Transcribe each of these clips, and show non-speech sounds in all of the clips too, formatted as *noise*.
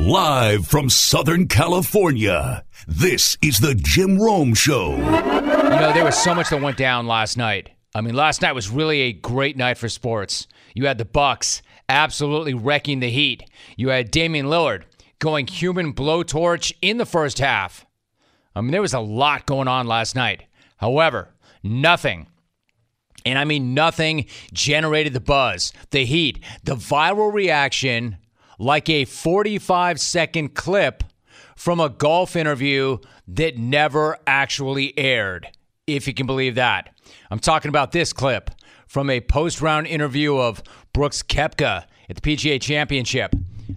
Live from Southern California, this is the Jim Rome Show. You know, there was so much that went down last night. I mean, last night was really a great night for sports. You had the Bucks absolutely wrecking the Heat. You had Damian Lillard going human blowtorch in the first half. I mean, there was a lot going on last night. However, nothing and I mean nothing generated the buzz, the heat, the viral reaction like a 45 second clip from a golf interview that never actually aired, if you can believe that. I'm talking about this clip from a post round interview of Brooks Koepka at the PGA Championship.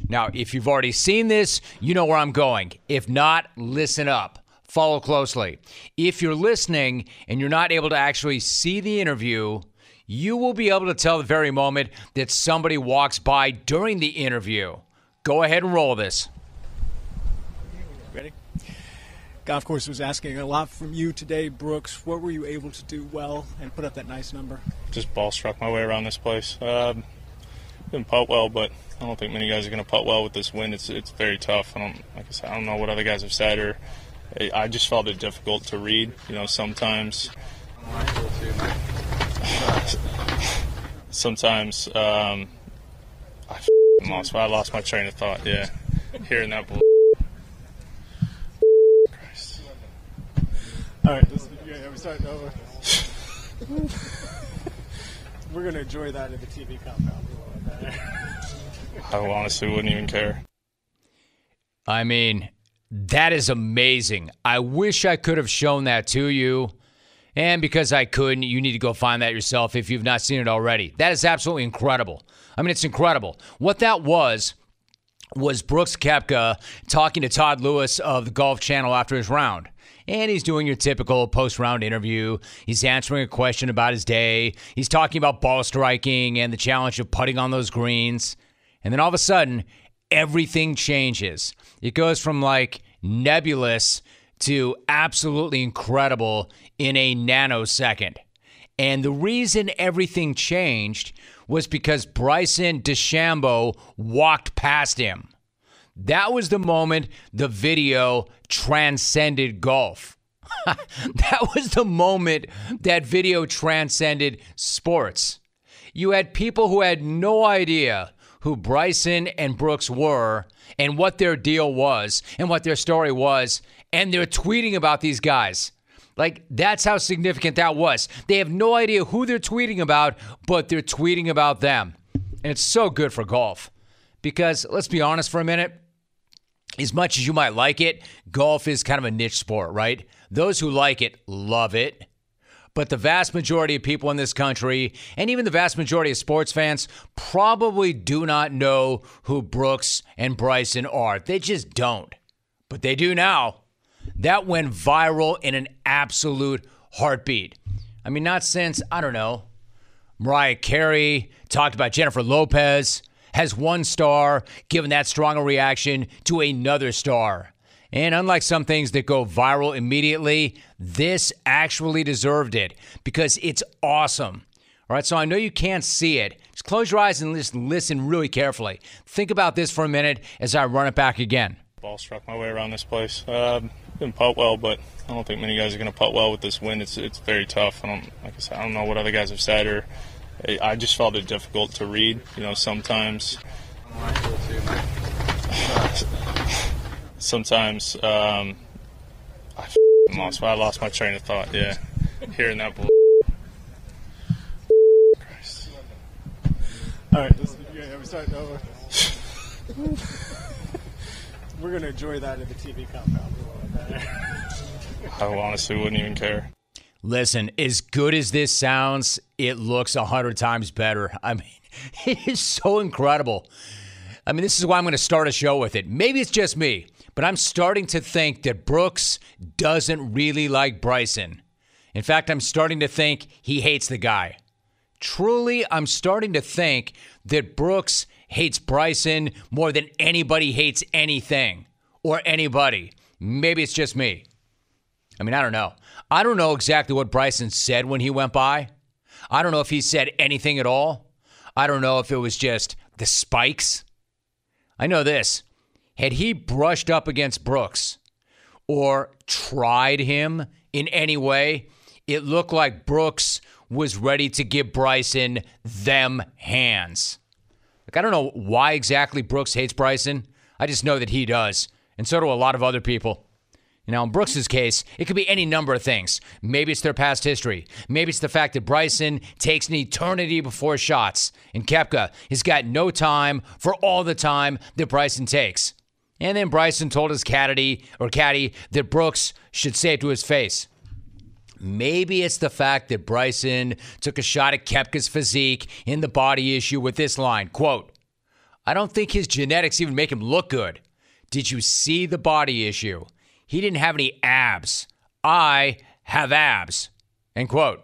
Now, if you've already seen this, you know where I'm going. If not, listen up follow closely. If you're listening and you're not able to actually see the interview, you will be able to tell the very moment that somebody walks by during the interview. Go ahead and roll this. Ready? Golf course was asking a lot from you today, Brooks. What were you able to do well and put up that nice number? Just ball struck my way around this place. Um, didn't putt well, but I don't think many guys are going to putt well with this wind. It's it's very tough. I don't like I said. I don't know what other guys have said or I just felt it difficult to read. You know, sometimes. Sometimes um, I lost. I lost my train of thought. Yeah, hearing that bull. Christ. All right, this, yeah, we're starting over. *laughs* we're gonna enjoy that in the TV compound. I honestly wouldn't even care. I mean, that is amazing. I wish I could have shown that to you. And because I couldn't, you need to go find that yourself if you've not seen it already. That is absolutely incredible. I mean, it's incredible. What that was was Brooks Koepka talking to Todd Lewis of the Golf Channel after his round. And he's doing your typical post round interview. He's answering a question about his day. He's talking about ball striking and the challenge of putting on those greens. And then all of a sudden, everything changes. It goes from like nebulous to absolutely incredible in a nanosecond. And the reason everything changed was because Bryson DeChambeau walked past him. That was the moment the video transcended golf. *laughs* that was the moment that video transcended sports. You had people who had no idea who Bryson and Brooks were and what their deal was and what their story was. And they're tweeting about these guys. Like, that's how significant that was. They have no idea who they're tweeting about, but they're tweeting about them. And it's so good for golf. Because let's be honest for a minute, as much as you might like it, golf is kind of a niche sport, right? Those who like it love it. But the vast majority of people in this country, and even the vast majority of sports fans, probably do not know who Brooks and Bryson are. They just don't. But they do now. That went viral in an absolute heartbeat. I mean, not since, I don't know, Mariah Carey talked about Jennifer Lopez, has one star given that strong a reaction to another star. And unlike some things that go viral immediately, this actually deserved it because it's awesome. All right, so I know you can't see it. Just close your eyes and just listen really carefully. Think about this for a minute as I run it back again. Ball struck my way around this place. Um, didn't putt well, but I don't think many guys are going to putt well with this wind. It's it's very tough. I don't like I said. I don't know what other guys have said, or I just felt it difficult to read. You know, sometimes sometimes um, I lost. I lost my train of thought. Yeah, hearing that bull. Christ. All right, we're starting over. *laughs* we're gonna enjoy that in the TV compound. *laughs* I honestly wouldn't even care. Listen, as good as this sounds, it looks a hundred times better. I mean, *laughs* it is so incredible. I mean, this is why I'm going to start a show with it. Maybe it's just me, but I'm starting to think that Brooks doesn't really like Bryson. In fact, I'm starting to think he hates the guy. Truly, I'm starting to think that Brooks hates Bryson more than anybody hates anything or anybody. Maybe it's just me. I mean, I don't know. I don't know exactly what Bryson said when he went by. I don't know if he said anything at all. I don't know if it was just the spikes. I know this. had he brushed up against Brooks or tried him in any way, it looked like Brooks was ready to give Bryson them hands. Like, I don't know why exactly Brooks hates Bryson. I just know that he does. And so do a lot of other people. You know, in Brooks's case, it could be any number of things. Maybe it's their past history. Maybe it's the fact that Bryson takes an eternity before shots, and Koepka has got no time for all the time that Bryson takes. And then Bryson told his caddy or caddy that Brooks should say it to his face. Maybe it's the fact that Bryson took a shot at Koepka's physique in the body issue with this line, quote, I don't think his genetics even make him look good. Did you see the body issue? He didn't have any abs. I have abs. End quote.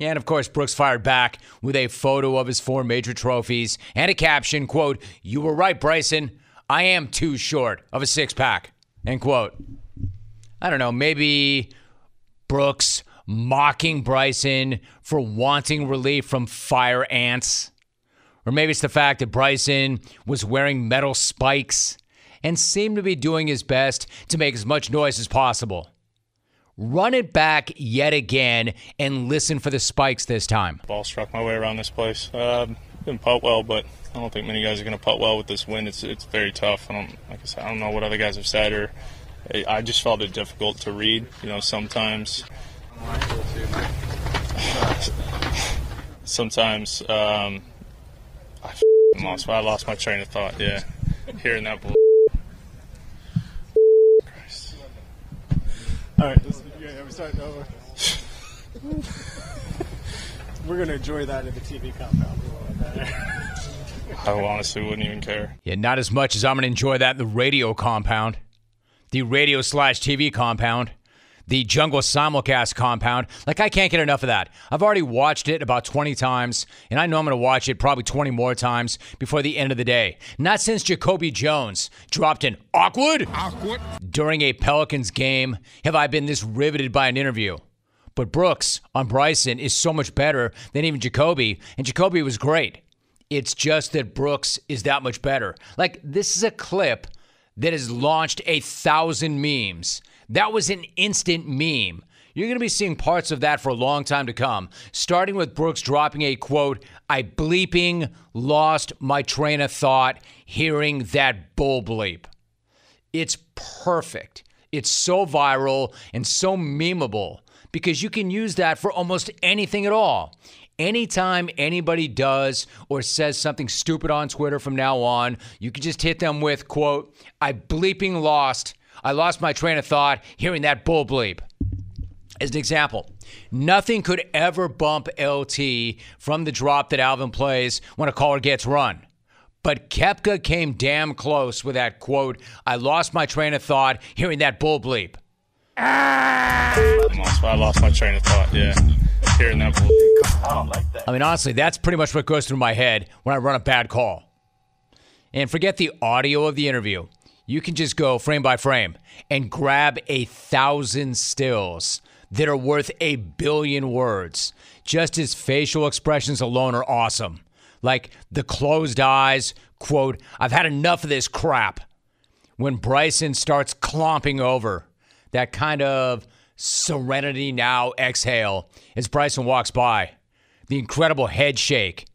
And of course, Brooks fired back with a photo of his four major trophies and a caption, quote, You were right, Bryson. I am too short of a six pack. End quote. I don't know, maybe Brooks mocking Bryson for wanting relief from fire ants. Or maybe it's the fact that Bryson was wearing metal spikes and seemed to be doing his best to make as much noise as possible. Run it back yet again and listen for the spikes this time. Ball struck my way around this place. Um, didn't putt well, but I don't think many guys are going to putt well with this wind. It's it's very tough. I don't like I said. I don't know what other guys have said, or I just felt it difficult to read. You know, sometimes. Sometimes um, I lost. I lost my train of thought. Yeah, hearing that bull. All right, let's, yeah, we're starting over. we're gonna enjoy that in the TV compound. I honestly wouldn't even care. Yeah, not as much as I'm going to enjoy that in the radio compound, the radio slash TV compound, the jungle simulcast compound. Like, I can't get enough of that. I've already watched it about 20 times, and I know I'm going to watch it probably 20 more times before the end of the day. Not since Jacoby Jones dropped an awkward, awkward during a Pelicans game have I been this riveted by an interview. But Brooks on Bryson is so much better than even Jacoby, and Jacoby was great. It's just that Brooks is that much better. Like, this is a clip that has launched a thousand memes. That was an instant meme. You're going to be seeing parts of that for a long time to come, starting with Brooks dropping a quote, I bleeping lost my train of thought hearing that bull bleep. It's perfect. It's so viral and so memeable because you can use that for almost anything at all. Anytime anybody does or says something stupid on Twitter from now on, you can just hit them with, quote, I bleeping lost. I lost my train of thought hearing that bull bleep. As an example, nothing could ever bump LT from the drop that Alvin plays when a caller gets run. But Koepka came damn close with that quote, I lost my train of thought hearing that bull bleep. I lost my train of thought. Yeah, hearing that. Bull- I mean, honestly, that's pretty much what goes through my head when I run a bad call. And forget the audio of the interview. You can just go frame by frame and grab a thousand stills that are worth a billion words. Just his facial expressions alone are awesome. Like the closed eyes, quote, I've had enough of this crap. When Bryson starts clomping over, that kind of serenity now exhale as Bryson walks by, the incredible head shake,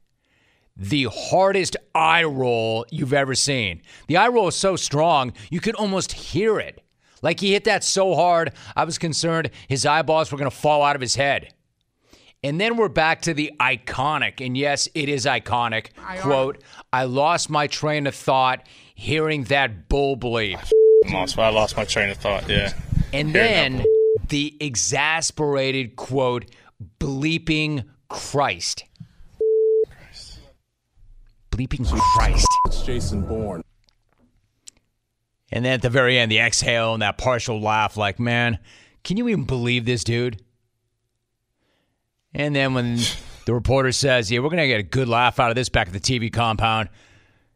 the hardest eye roll you've ever seen. The eye roll is so strong, you could almost hear it. Like he hit that so hard, I was concerned his eyeballs were going to fall out of his head. And then we're back to the iconic, and yes, it is iconic. Quote, I lost my train of thought hearing that bull bleep. lost. *laughs* I lost my train of thought. Yeah. And Hearing then bull- the exasperated quote, bleeping Christ. Bleeping Christ. It's Jason Bourne. And then at the very end, the exhale and that partial laugh, like, man, can you even believe this dude? And then when the reporter says, yeah, we're going to get a good laugh out of this back at the TV compound,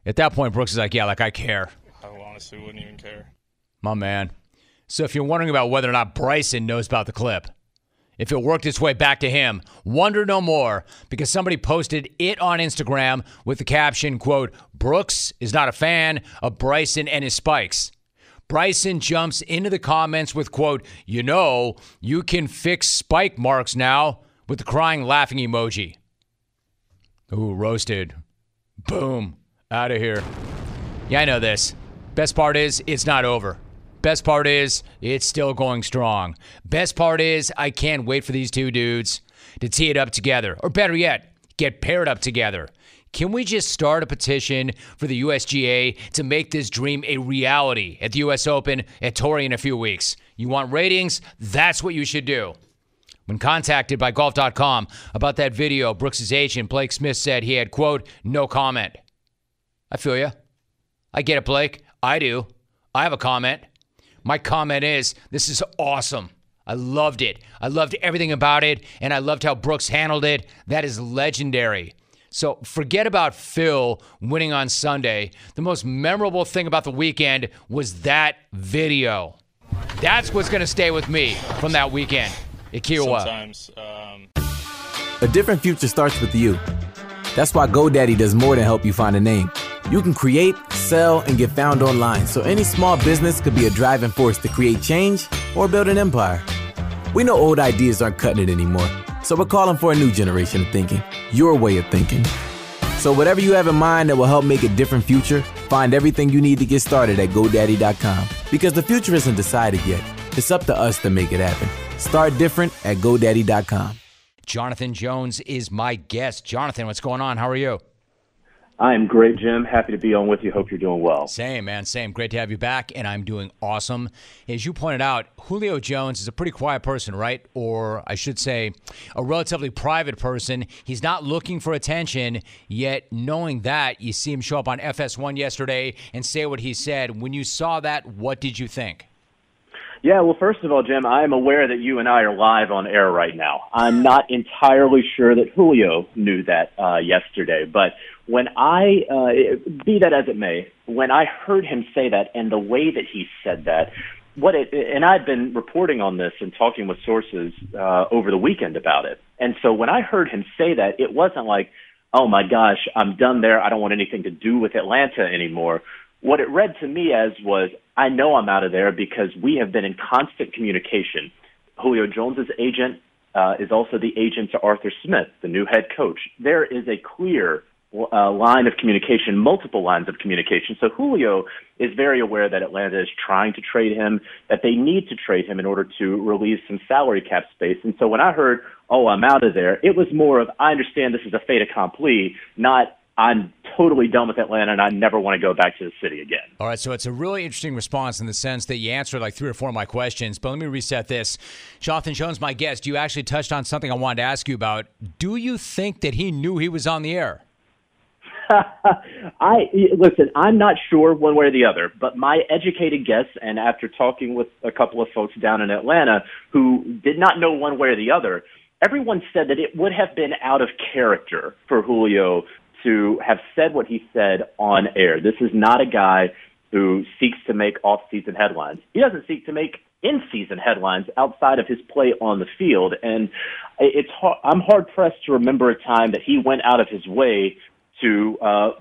at that point, Brooks is like, yeah, like, I care. I honestly wouldn't even care. My man. So if you're wondering about whether or not Bryson knows about the clip, if it worked its way back to him. Wonder no more because somebody posted it on Instagram with the caption, quote, Brooks is not a fan of Bryson and his spikes. Bryson jumps into the comments with, quote, you know, you can fix spike marks now with the crying laughing emoji. Ooh, roasted. Boom. Out of here. Yeah, I know this. Best part is, it's not over. Best part is, it's still going strong. Best part is, I can't wait for these two dudes to tee it up together. Or better yet, get paired up together. Can we just start a petition for the USGA to make this dream a reality at the US Open at Torrey in a few weeks? You want ratings? That's what you should do. When contacted by golf.com about that video, Brooks's agent Blake Smith said he had quote, "no comment." I feel you. I get it, Blake. I do. I have a comment. My comment is this is awesome. I loved it. I loved everything about it, and I loved how Brooks handled it. That is legendary. So forget about Phil winning on Sunday. The most memorable thing about the weekend was that video. That's what's going to stay with me from that weekend. Ikiwa. Sometimes, um, A different future starts with you. That's why GoDaddy does more than help you find a name. You can create, sell, and get found online, so any small business could be a driving force to create change or build an empire. We know old ideas aren't cutting it anymore, so we're calling for a new generation of thinking, your way of thinking. So, whatever you have in mind that will help make a different future, find everything you need to get started at GoDaddy.com. Because the future isn't decided yet, it's up to us to make it happen. Start different at GoDaddy.com. Jonathan Jones is my guest. Jonathan, what's going on? How are you? I am great, Jim. Happy to be on with you. Hope you're doing well. Same, man. Same. Great to have you back, and I'm doing awesome. As you pointed out, Julio Jones is a pretty quiet person, right? Or I should say, a relatively private person. He's not looking for attention, yet knowing that, you see him show up on FS1 yesterday and say what he said. When you saw that, what did you think? Yeah, well, first of all, Jim, I am aware that you and I are live on air right now. I'm not entirely sure that Julio knew that uh, yesterday, but when I, uh, be that as it may, when I heard him say that and the way that he said that, what it, and I've been reporting on this and talking with sources uh, over the weekend about it. And so when I heard him say that, it wasn't like, oh my gosh, I'm done there. I don't want anything to do with Atlanta anymore. What it read to me as was, I know I'm out of there because we have been in constant communication. Julio Jones's agent uh, is also the agent to Arthur Smith, the new head coach. There is a clear uh, line of communication, multiple lines of communication. So Julio is very aware that Atlanta is trying to trade him, that they need to trade him in order to release some salary cap space. And so when I heard, oh, I'm out of there, it was more of, I understand this is a fait accompli, not I'm totally done with Atlanta and I never want to go back to the city again. All right, so it's a really interesting response in the sense that you answered like three or four of my questions. But let me reset this. Jonathan Jones, my guest, you actually touched on something I wanted to ask you about. Do you think that he knew he was on the air? *laughs* I listen. I'm not sure one way or the other, but my educated guess, and after talking with a couple of folks down in Atlanta who did not know one way or the other, everyone said that it would have been out of character for Julio to have said what he said on air. This is not a guy who seeks to make off-season headlines. He doesn't seek to make in-season headlines outside of his play on the field, and it's hard, I'm hard pressed to remember a time that he went out of his way to uh,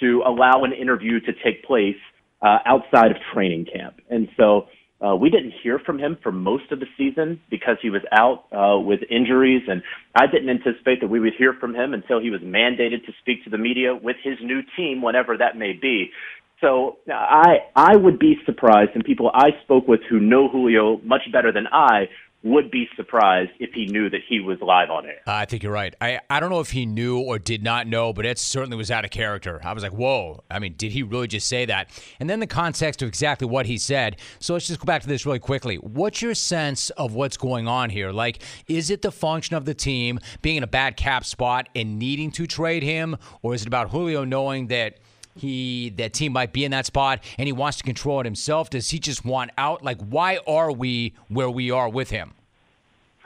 to allow an interview to take place uh, outside of training camp. And so uh, we didn't hear from him for most of the season because he was out uh, with injuries, and I didn't anticipate that we would hear from him until he was mandated to speak to the media with his new team, whenever that may be. So I I would be surprised, and people I spoke with who know Julio much better than I would be surprised if he knew that he was live on air. I think you're right. I, I don't know if he knew or did not know, but it certainly was out of character. I was like, whoa. I mean, did he really just say that? And then the context of exactly what he said. So let's just go back to this really quickly. What's your sense of what's going on here? Like, is it the function of the team being in a bad cap spot and needing to trade him? Or is it about Julio knowing that? He that team might be in that spot and he wants to control it himself does he just want out like why are we where we are with him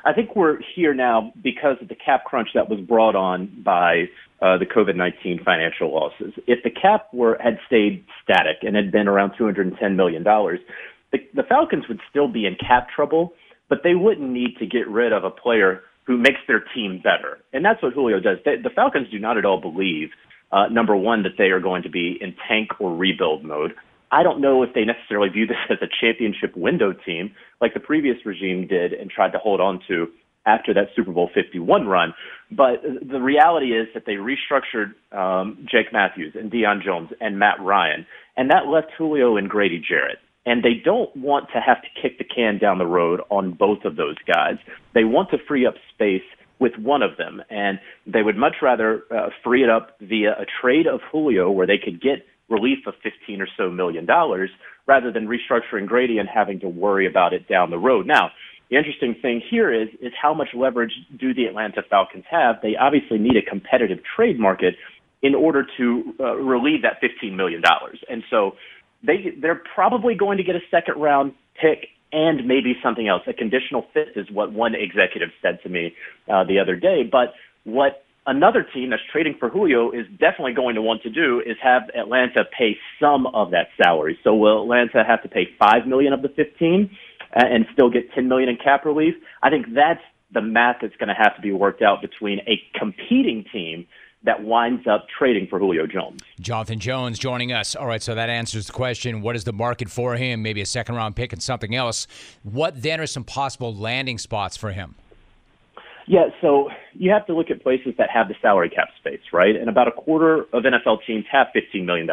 I think we're here now because of the cap crunch that was brought on by uh, the COVID-19 financial losses. If the cap were had stayed static and had been around 210 million dollars, the, the Falcons would still be in cap trouble, but they wouldn't need to get rid of a player who makes their team better. And that's what Julio does. They, the Falcons do not at all believe, uh, number one, that they are going to be in tank or rebuild mode. I don't know if they necessarily view this *laughs* as a championship window team like the previous regime did and tried to hold on to after that Super Bowl 51 run. But the reality is that they restructured um, Jake Matthews and Deion Jones and Matt Ryan, and that left Julio and Grady Jarrett. And they don't want to have to kick the can down the road on both of those guys. They want to free up space with one of them, and they would much rather uh, free it up via a trade of Julio where they could get relief of 15 or so million dollars rather than restructuring Grady and having to worry about it down the road. Now, the interesting thing here is is how much leverage do the Atlanta Falcons have? They obviously need a competitive trade market in order to uh, relieve that 15 million dollars. And so they they're probably going to get a second round pick and maybe something else. A conditional fifth is what one executive said to me uh, the other day. But what another team that's trading for Julio is definitely going to want to do is have Atlanta pay some of that salary. So will Atlanta have to pay five million of the 15? and still get 10 million in cap relief. I think that's the math that's going to have to be worked out between a competing team that winds up trading for Julio Jones. Jonathan Jones joining us. All right, so that answers the question what is the market for him? Maybe a second round pick and something else. What then are some possible landing spots for him? Yeah, so you have to look at places that have the salary cap space, right? And about a quarter of NFL teams have $15 million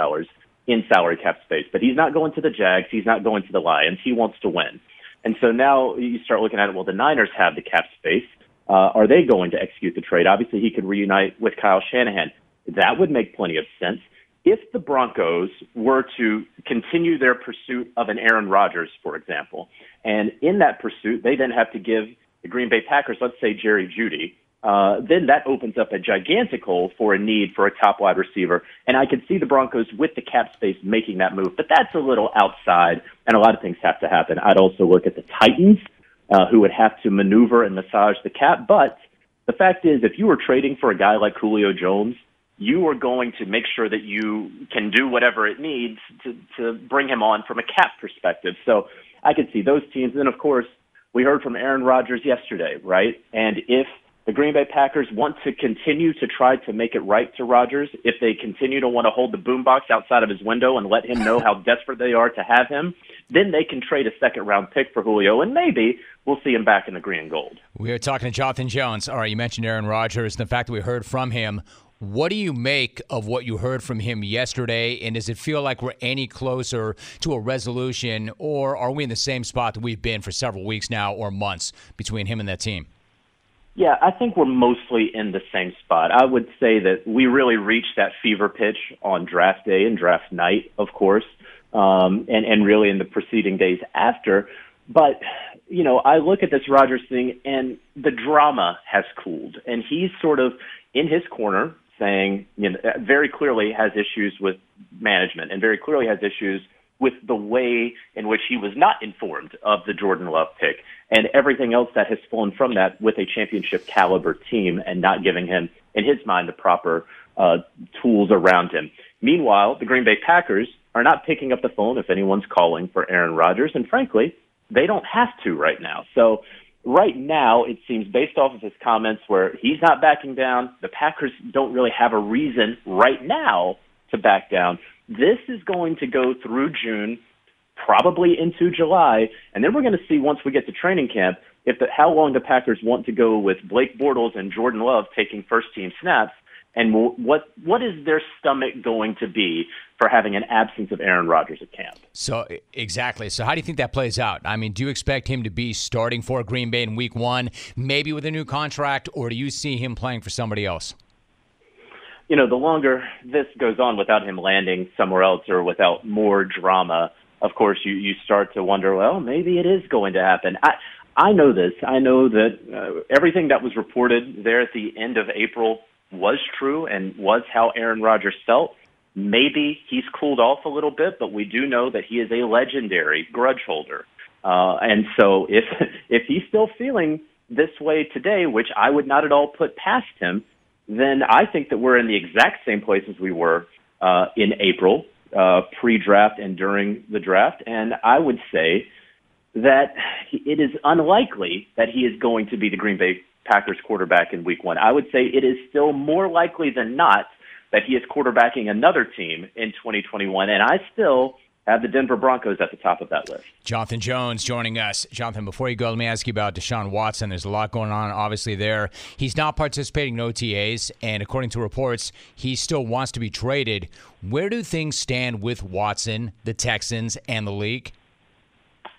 in salary cap space. But he's not going to the Jags. He's not going to the Lions. He wants to win. And so now you start looking at it. Well, the Niners have the cap space. Uh, are they going to execute the trade? Obviously, he could reunite with Kyle Shanahan. That would make plenty of sense. If the Broncos were to continue their pursuit of an Aaron Rodgers, for example, and in that pursuit, they then have to give the Green Bay Packers, let's say Jerry Jeudy, uh, then that opens up a gigantic hole for a need for a top wide receiver. And I could see the Broncos with the cap space making that move, but that's a little outside, and a lot of things have to happen. I'd also look at the Titans, uh, who would have to maneuver and massage the cap. But the fact is, if you were trading for a guy like Julio Jones, you are going to make sure that you can do whatever it needs to, to bring him on from a cap perspective. So I could see those teams. And of course, we heard from Aaron Rodgers yesterday, right? And if the Green Bay Packers want to continue to try to make it right to Rodgers, if they continue to want to hold the boombox outside of his window and let him know how desperate they are to have him, then they can trade a second round pick for Julio, and maybe we'll see him back in the green and gold. We are talking to Jonathan Jones. All right, you mentioned Aaron Rodgers and the fact that we heard from him. What do you make of what you heard from him yesterday? And does it feel like we're any closer to a resolution, or are we in the same spot that we've been for several weeks now or months between him and that team? Yeah, I think we're mostly in the same spot. I would say that we really reached that fever pitch on draft day and draft night, of course, um, and and really in the preceding days after. But you know, I look at this Rodgers thing, and the drama has cooled, and he's sort of in his corner, saying, you know, very clearly has issues with management, and very clearly has issues with the way in which he was not informed of the Jordan Love pick and everything else that has flown from that with a championship caliber team and not giving him, in his mind, the proper uh, tools around him. Meanwhile, the Green Bay Packers are not picking up the phone if anyone's calling for Aaron Rodgers, and frankly, they don't have to right now. So right now, it seems based off of his comments where he's not backing down, the Packers don't really have a reason right now to back down. This is going to go through June, probably into July, and then we're going to see once we get to training camp if the, how long the Packers want to go with Blake Bortles and Jordan Love taking first team snaps, and what what is their stomach going to be for having an absence of Aaron Rodgers at camp? So exactly. So how do you think that plays out? I mean, do you expect him to be starting for Green Bay in Week One, maybe with a new contract, or do you see him playing for somebody else? You know, the longer this goes on without him landing somewhere else or without more drama, of course, you, you start to wonder, well, maybe it is going to happen. I, I know this. I know that uh, everything that was reported there at the end of April was true and was how Aaron Rodgers felt. Maybe he's cooled off a little bit, but we do know that he is a legendary grudge holder. Uh, and so if, *laughs* if he's still feeling this way today, which I would not at all put past him, then I think that we're in the exact same place as we were uh, in April, uh, pre-draft and during the draft. And I would say that it is unlikely that he is going to be the Green Bay Packers quarterback in week one. I would say it is still more likely than not that he is quarterbacking another team in 2021. And I still have the Denver Broncos at the top of that list. Jonathan Jones joining us. Jonathan, before you go, let me ask you about Deshaun Watson. There's a lot going on, obviously, there. He's not participating in OTAs, and according to reports, he still wants to be traded. Where do things stand with Watson, the Texans, and the league?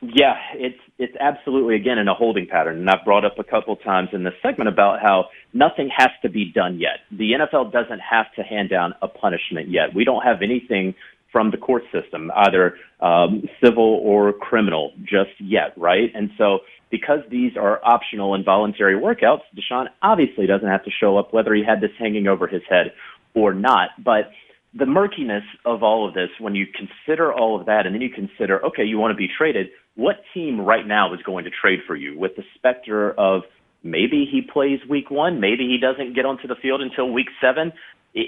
Yeah, it's it's absolutely again in a holding pattern, and I've brought up a couple times in this segment about how nothing has to be done yet. The NFL doesn't have to hand down a punishment yet. We don't have anything from the court system, either um, civil or criminal, just yet, right? And so, because these are optional and voluntary workouts, Deshaun obviously doesn't have to show up whether he had this hanging over his head or not. But the murkiness of all of this, when you consider all of that, and then you consider, okay, you want to be traded, what team right now is going to trade for you with the specter of maybe he plays week one, maybe he doesn't get onto the field until week seven,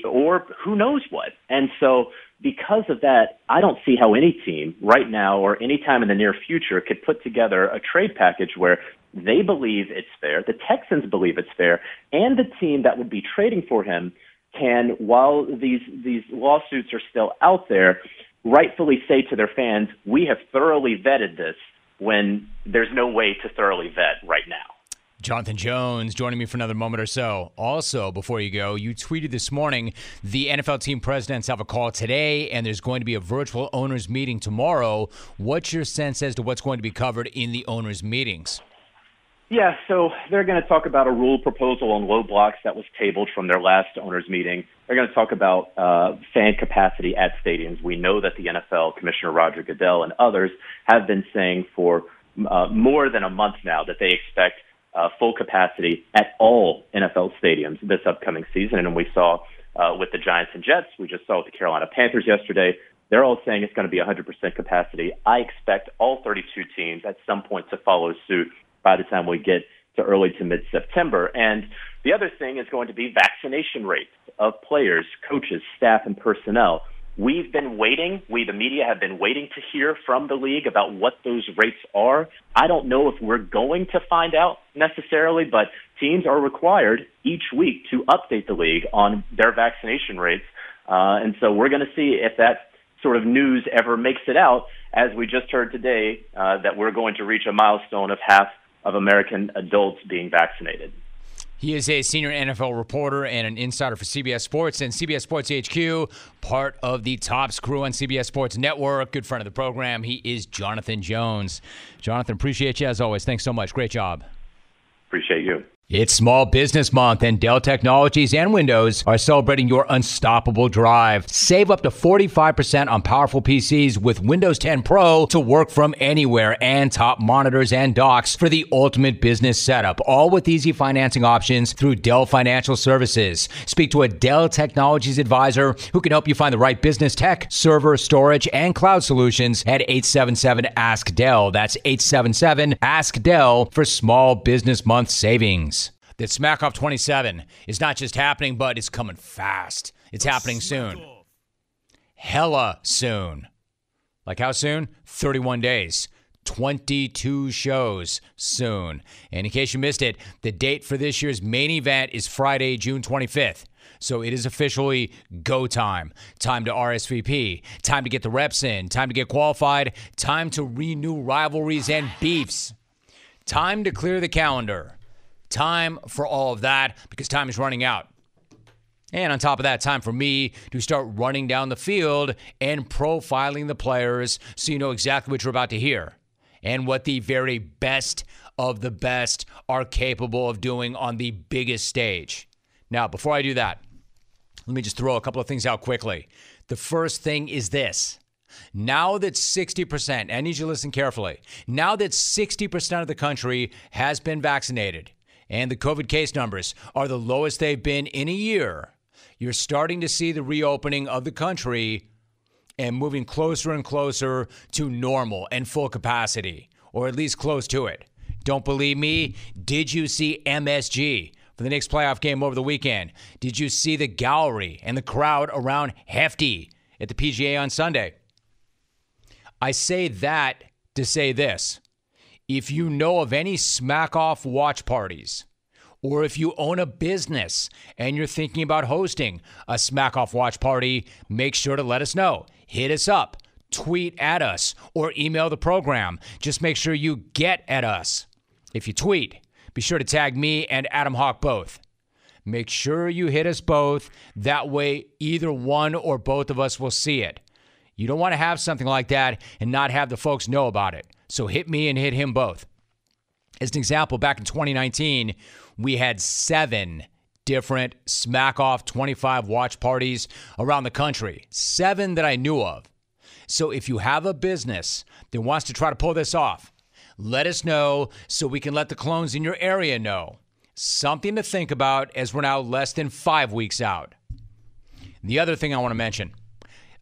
or who knows what. And so, because of that, I don't see how any team right now or any time in the near future could put together a trade package where they believe it's fair, the Texans believe it's fair, and the team that would be trading for him can, while these these lawsuits are still out there, rightfully say to their fans, "We have thoroughly vetted this." When there's no way to thoroughly vet right now. Jonathan Jones joining me for another moment or so. Also, before you go, you tweeted this morning the NFL team presidents have a call today, and there's going to be a virtual owners meeting tomorrow. What's your sense as to what's going to be covered in the owners' meetings? Yeah, so they're going to talk about a rule proposal on low blocks that was tabled from their last owners meeting. They're going to talk about uh, fan capacity at stadiums. We know that the NFL Commissioner Roger Goodell and others have been saying for uh, more than a month now that they expect uh, full capacity at all NFL stadiums this upcoming season. And we saw uh, with the Giants and Jets, we just saw with the Carolina Panthers yesterday. They're all saying it's going to be 100% capacity. I expect all 32 teams at some point to follow suit by the time we get to early to mid September. And the other thing is going to be vaccination rates of players, coaches, staff, and personnel. We've been waiting, we, the media, have been waiting to hear from the league about what those rates are. I don't know if we're going to find out necessarily, but teams are required each week to update the league on their vaccination rates. Uh, and so we're going to see if that sort of news ever makes it out, as we just heard today, uh, that we're going to reach a milestone of half of American adults being vaccinated. He is a senior NFL reporter and an insider for CBS Sports and CBS Sports HQ, part of the Tops crew on CBS Sports Network. Good friend of the program. He is Jonathan Jones. Jonathan, appreciate you as always. Thanks so much. Great job. Appreciate you. It's Small Business Month, and Dell Technologies and Windows are celebrating your unstoppable drive. Save up to 45% on powerful PCs with Windows 10 Pro to work from anywhere and top monitors and docks for the ultimate business setup, all with easy financing options through Dell Financial Services. Speak to a Dell Technologies advisor who can help you find the right business tech, server, storage, and cloud solutions at 877 Ask Dell. That's 877 Ask Dell for Small Business Month savings that Smack Off 27 is not just happening, but it's coming fast. It's happening soon. Hella soon. Like how soon? 31 days. 22 shows soon. And in case you missed it, the date for this year's main event is Friday, June 25th. So it is officially go time. Time to RSVP. Time to get the reps in. Time to get qualified. Time to renew rivalries and beefs. Time to clear the calendar. Time for all of that because time is running out. And on top of that, time for me to start running down the field and profiling the players so you know exactly what you're about to hear and what the very best of the best are capable of doing on the biggest stage. Now, before I do that, let me just throw a couple of things out quickly. The first thing is this. Now that 60%, I need you to listen carefully, now that 60% of the country has been vaccinated, and the COVID case numbers are the lowest they've been in a year, you're starting to see the reopening of the country and moving closer and closer to normal and full capacity, or at least close to it. Don't believe me? Did you see MSG for the next playoff game over the weekend? Did you see the gallery and the crowd around Lefty at the PGA on Sunday? I say that to say this if you know of any smack off watch parties, or if you own a business and you're thinking about hosting a smack off watch party, make sure to let us know. Hit us up, tweet at us, or email the program. Just make sure you get at us. If you tweet, be sure to tag me and Adam Hawk both. Make sure you hit us both. That way, either one or both of us will see it. You don't want to have something like that and not have the folks know about it. So hit me and hit him both. As an example, back in 2019, we had seven different Smack Off 25 watch parties around the country. Seven that I knew of. So if you have a business that wants to try to pull this off, let us know so we can let the clones in your area know. Something to think about as we're now less than five weeks out. The other thing I want to mention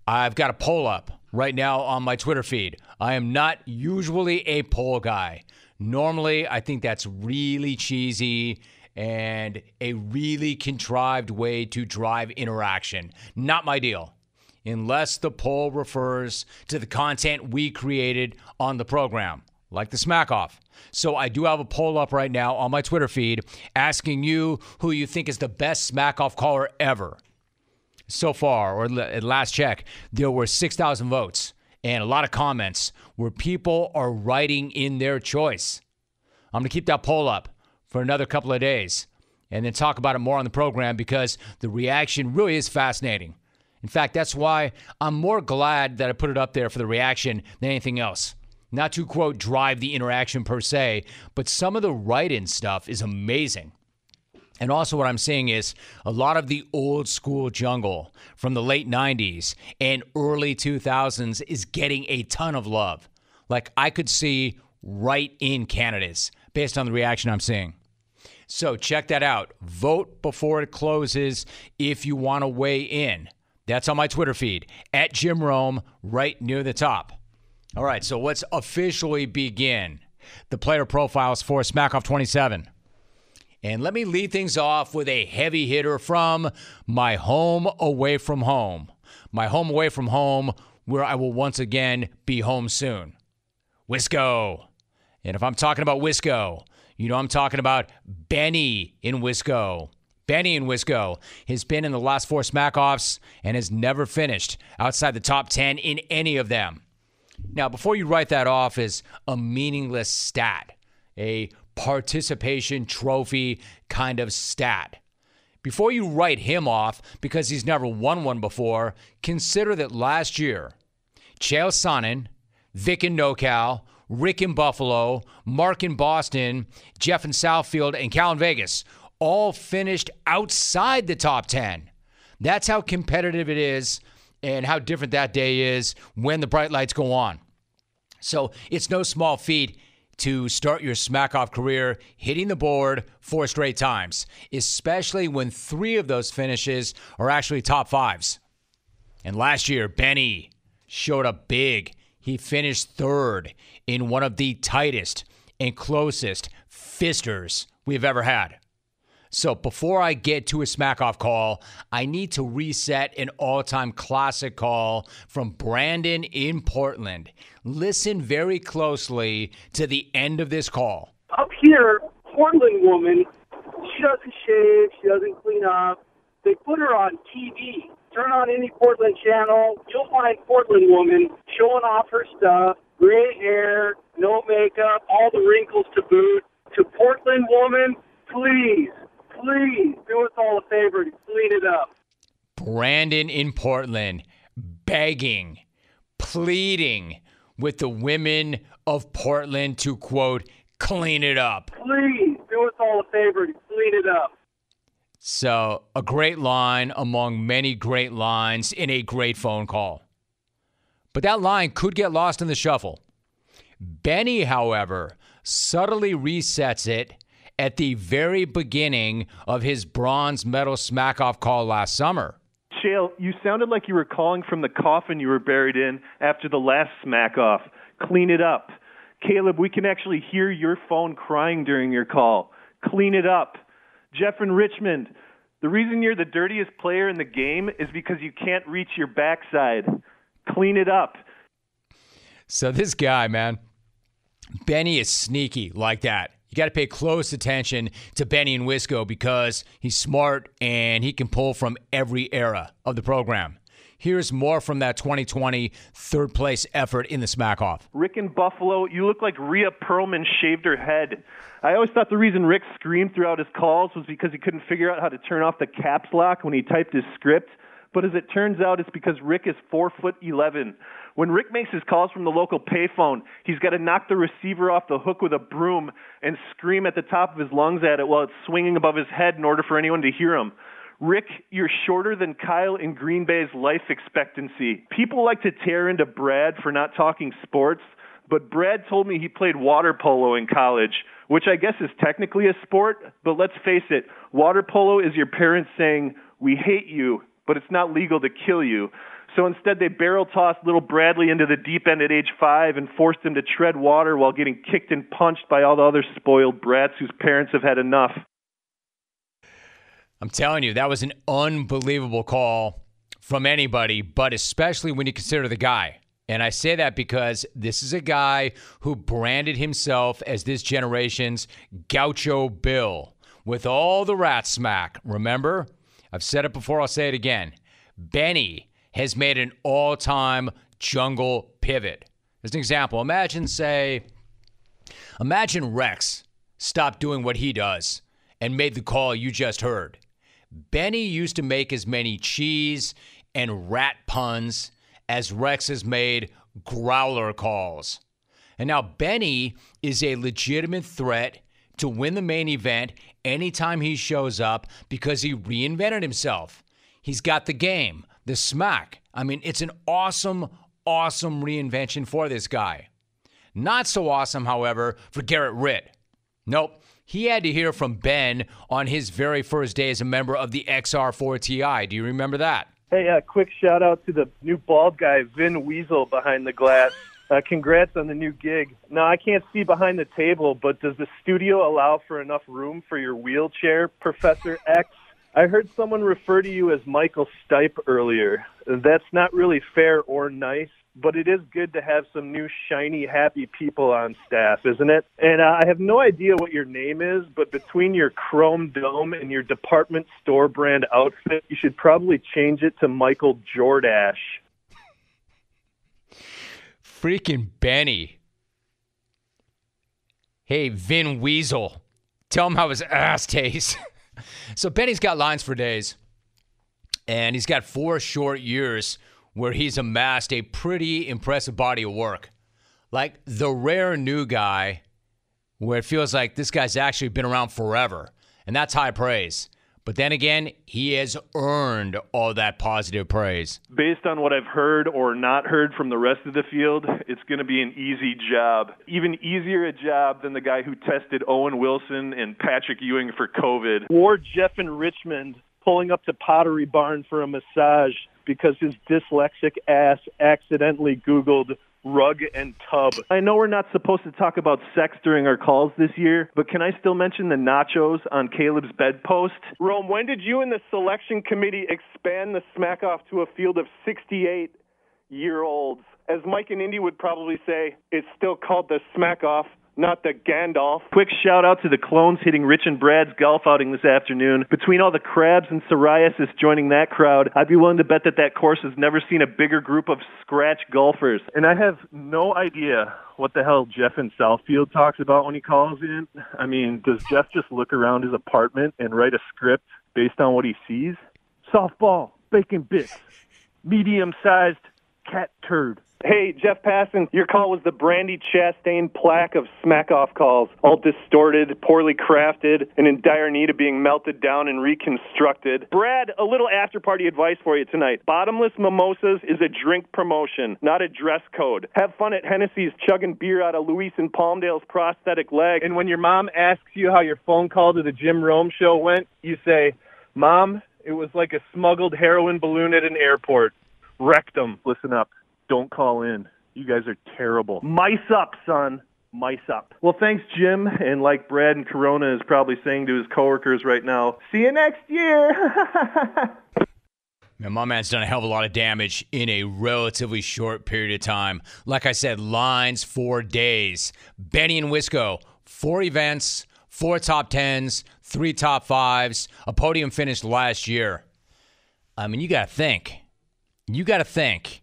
I've got a poll up right now on my Twitter feed. I am not usually a poll guy. Normally, I think that's really cheesy and a really contrived way to drive interaction. Not my deal. Unless the poll refers to the content we created on the program, like the Smack Off. So I do have a poll up right now on my Twitter feed asking you who you think is the best Smack Off caller ever so far, or at last check, there were 6,000 votes and a lot of comments where people are writing in their choice. I'm going to keep that poll up for another couple of days and then talk about it more on the program because the reaction really is fascinating. In fact, that's why I'm more glad that I put it up there for the reaction than anything else. Not to quote drive the interaction per se, but some of the write in stuff is amazing. And also, what I'm seeing is a lot of the old school jungle from the late 90s and early 2000s is getting a ton of love. Like, I could see right in candidates based on the reaction I'm seeing. So, check that out. Vote before it closes if you want to weigh in. That's on my Twitter feed at Jim Rome, right near the top. All right, so let's officially begin the player profiles for Smackoff 27. And let me lead things off with a heavy hitter from my home away from home. My home away from home, where I will once again be home soon. Wisco. And if I'm talking about Wisco, you know I'm talking about Benny in Wisco. Benny in Wisco has been in the last four smackoffs and has never finished outside the top 10 in any of them. Now, before you write that off as a meaningless stat, a participation trophy kind of stat. Before you write him off because he's never won one before, consider that last year, Chael Sonnen, Vic in NoCal, Rick in Buffalo, Mark in Boston, Jeff in Southfield, and Cal in Vegas all finished outside the top 10. That's how competitive it is and how different that day is when the bright lights go on. So it's no small feat to start your smack off career hitting the board four straight times, especially when three of those finishes are actually top fives. And last year, Benny showed up big. He finished third in one of the tightest and closest fisters we've ever had. So before I get to a smack off call, I need to reset an all time classic call from Brandon in Portland. Listen very closely to the end of this call. Up here, Portland woman, she doesn't shave, she doesn't clean up. They put her on TV. Turn on any Portland channel, you'll find Portland woman showing off her stuff, gray hair, no makeup, all the wrinkles to boot. To Portland woman, please please do us all a favor and clean it up. Brandon in Portland begging, pleading with the women of Portland to quote, clean it up. Please do us all a favor and clean it up. So, a great line among many great lines in a great phone call. But that line could get lost in the shuffle. Benny, however, subtly resets it at the very beginning of his bronze medal smack off call last summer. Chael, you sounded like you were calling from the coffin you were buried in after the last smack off. Clean it up. Caleb, we can actually hear your phone crying during your call. Clean it up. Jeff in Richmond, the reason you're the dirtiest player in the game is because you can't reach your backside. Clean it up. So, this guy, man, Benny is sneaky like that. You got to pay close attention to Benny and Wisco because he's smart and he can pull from every era of the program. Here's more from that 2020 third place effort in the smack off. Rick and Buffalo, you look like Rhea Perlman shaved her head. I always thought the reason Rick screamed throughout his calls was because he couldn't figure out how to turn off the caps lock when he typed his script. But as it turns out, it's because Rick is four foot eleven. When Rick makes his calls from the local payphone, he's got to knock the receiver off the hook with a broom and scream at the top of his lungs at it while it's swinging above his head in order for anyone to hear him. Rick, you're shorter than Kyle in Green Bay's life expectancy. People like to tear into Brad for not talking sports, but Brad told me he played water polo in college, which I guess is technically a sport, but let's face it, water polo is your parents saying, We hate you, but it's not legal to kill you. So instead, they barrel tossed little Bradley into the deep end at age five and forced him to tread water while getting kicked and punched by all the other spoiled brats whose parents have had enough. I'm telling you, that was an unbelievable call from anybody, but especially when you consider the guy. And I say that because this is a guy who branded himself as this generation's Gaucho Bill with all the rat smack. Remember? I've said it before, I'll say it again. Benny has made an all time jungle pivot. As an example, imagine, say, imagine Rex stopped doing what he does and made the call you just heard. Benny used to make as many cheese and rat puns as Rex has made growler calls. And now Benny is a legitimate threat to win the main event anytime he shows up because he reinvented himself. He's got the game, the smack. I mean, it's an awesome, awesome reinvention for this guy. Not so awesome, however, for Garrett Ritt. Nope. He had to hear from Ben on his very first day as a member of the XR4TI. Do you remember that? Hey, uh, quick shout out to the new bald guy, Vin Weasel, behind the glass. Uh, congrats on the new gig. Now, I can't see behind the table, but does the studio allow for enough room for your wheelchair, Professor X? I heard someone refer to you as Michael Stipe earlier. That's not really fair or nice, but it is good to have some new, shiny, happy people on staff, isn't it? And uh, I have no idea what your name is, but between your chrome dome and your department store brand outfit, you should probably change it to Michael Jordash. Freaking Benny. Hey, Vin Weasel. Tell him how his ass tastes. *laughs* so Benny's got lines for days. And he's got four short years where he's amassed a pretty impressive body of work. Like the rare new guy where it feels like this guy's actually been around forever. And that's high praise. But then again, he has earned all that positive praise. Based on what I've heard or not heard from the rest of the field, it's going to be an easy job. Even easier a job than the guy who tested Owen Wilson and Patrick Ewing for COVID. Or Jeff in Richmond pulling up to Pottery Barn for a massage because his dyslexic ass accidentally Googled rug and tub. I know we're not supposed to talk about sex during our calls this year, but can I still mention the nachos on Caleb's bedpost? Rome, when did you and the selection committee expand the smack off to a field of 68 year olds? As Mike and Indy would probably say, it's still called the smack off not the Gandalf. Quick shout out to the clones hitting Rich and Brad's golf outing this afternoon. Between all the crabs and psoriasis joining that crowd, I'd be willing to bet that that course has never seen a bigger group of scratch golfers. And I have no idea what the hell Jeff in Southfield talks about when he calls in. I mean, does Jeff just look around his apartment and write a script based on what he sees? Softball, bacon bits, medium-sized cat turd. Hey, Jeff Passan, your call was the Brandi Chastain plaque of smack off calls. All distorted, poorly crafted, and in dire need of being melted down and reconstructed. Brad, a little after party advice for you tonight. Bottomless mimosas is a drink promotion, not a dress code. Have fun at Hennessy's chugging beer out of Luis and Palmdale's prosthetic leg. And when your mom asks you how your phone call to the Jim Rome show went, you say, Mom, it was like a smuggled heroin balloon at an airport. Rectum. Listen up don't call in. You guys are terrible. Mice up, son. Mice up. Well, thanks, Jim. And like Brad and Corona is probably saying to his coworkers right now, see you next year. *laughs* Man, my man's done a hell of a lot of damage in a relatively short period of time. Like I said, lines for days. Benny and Wisco, four events, four top tens, three top fives, a podium finish last year. I mean, you got to think. You got to think.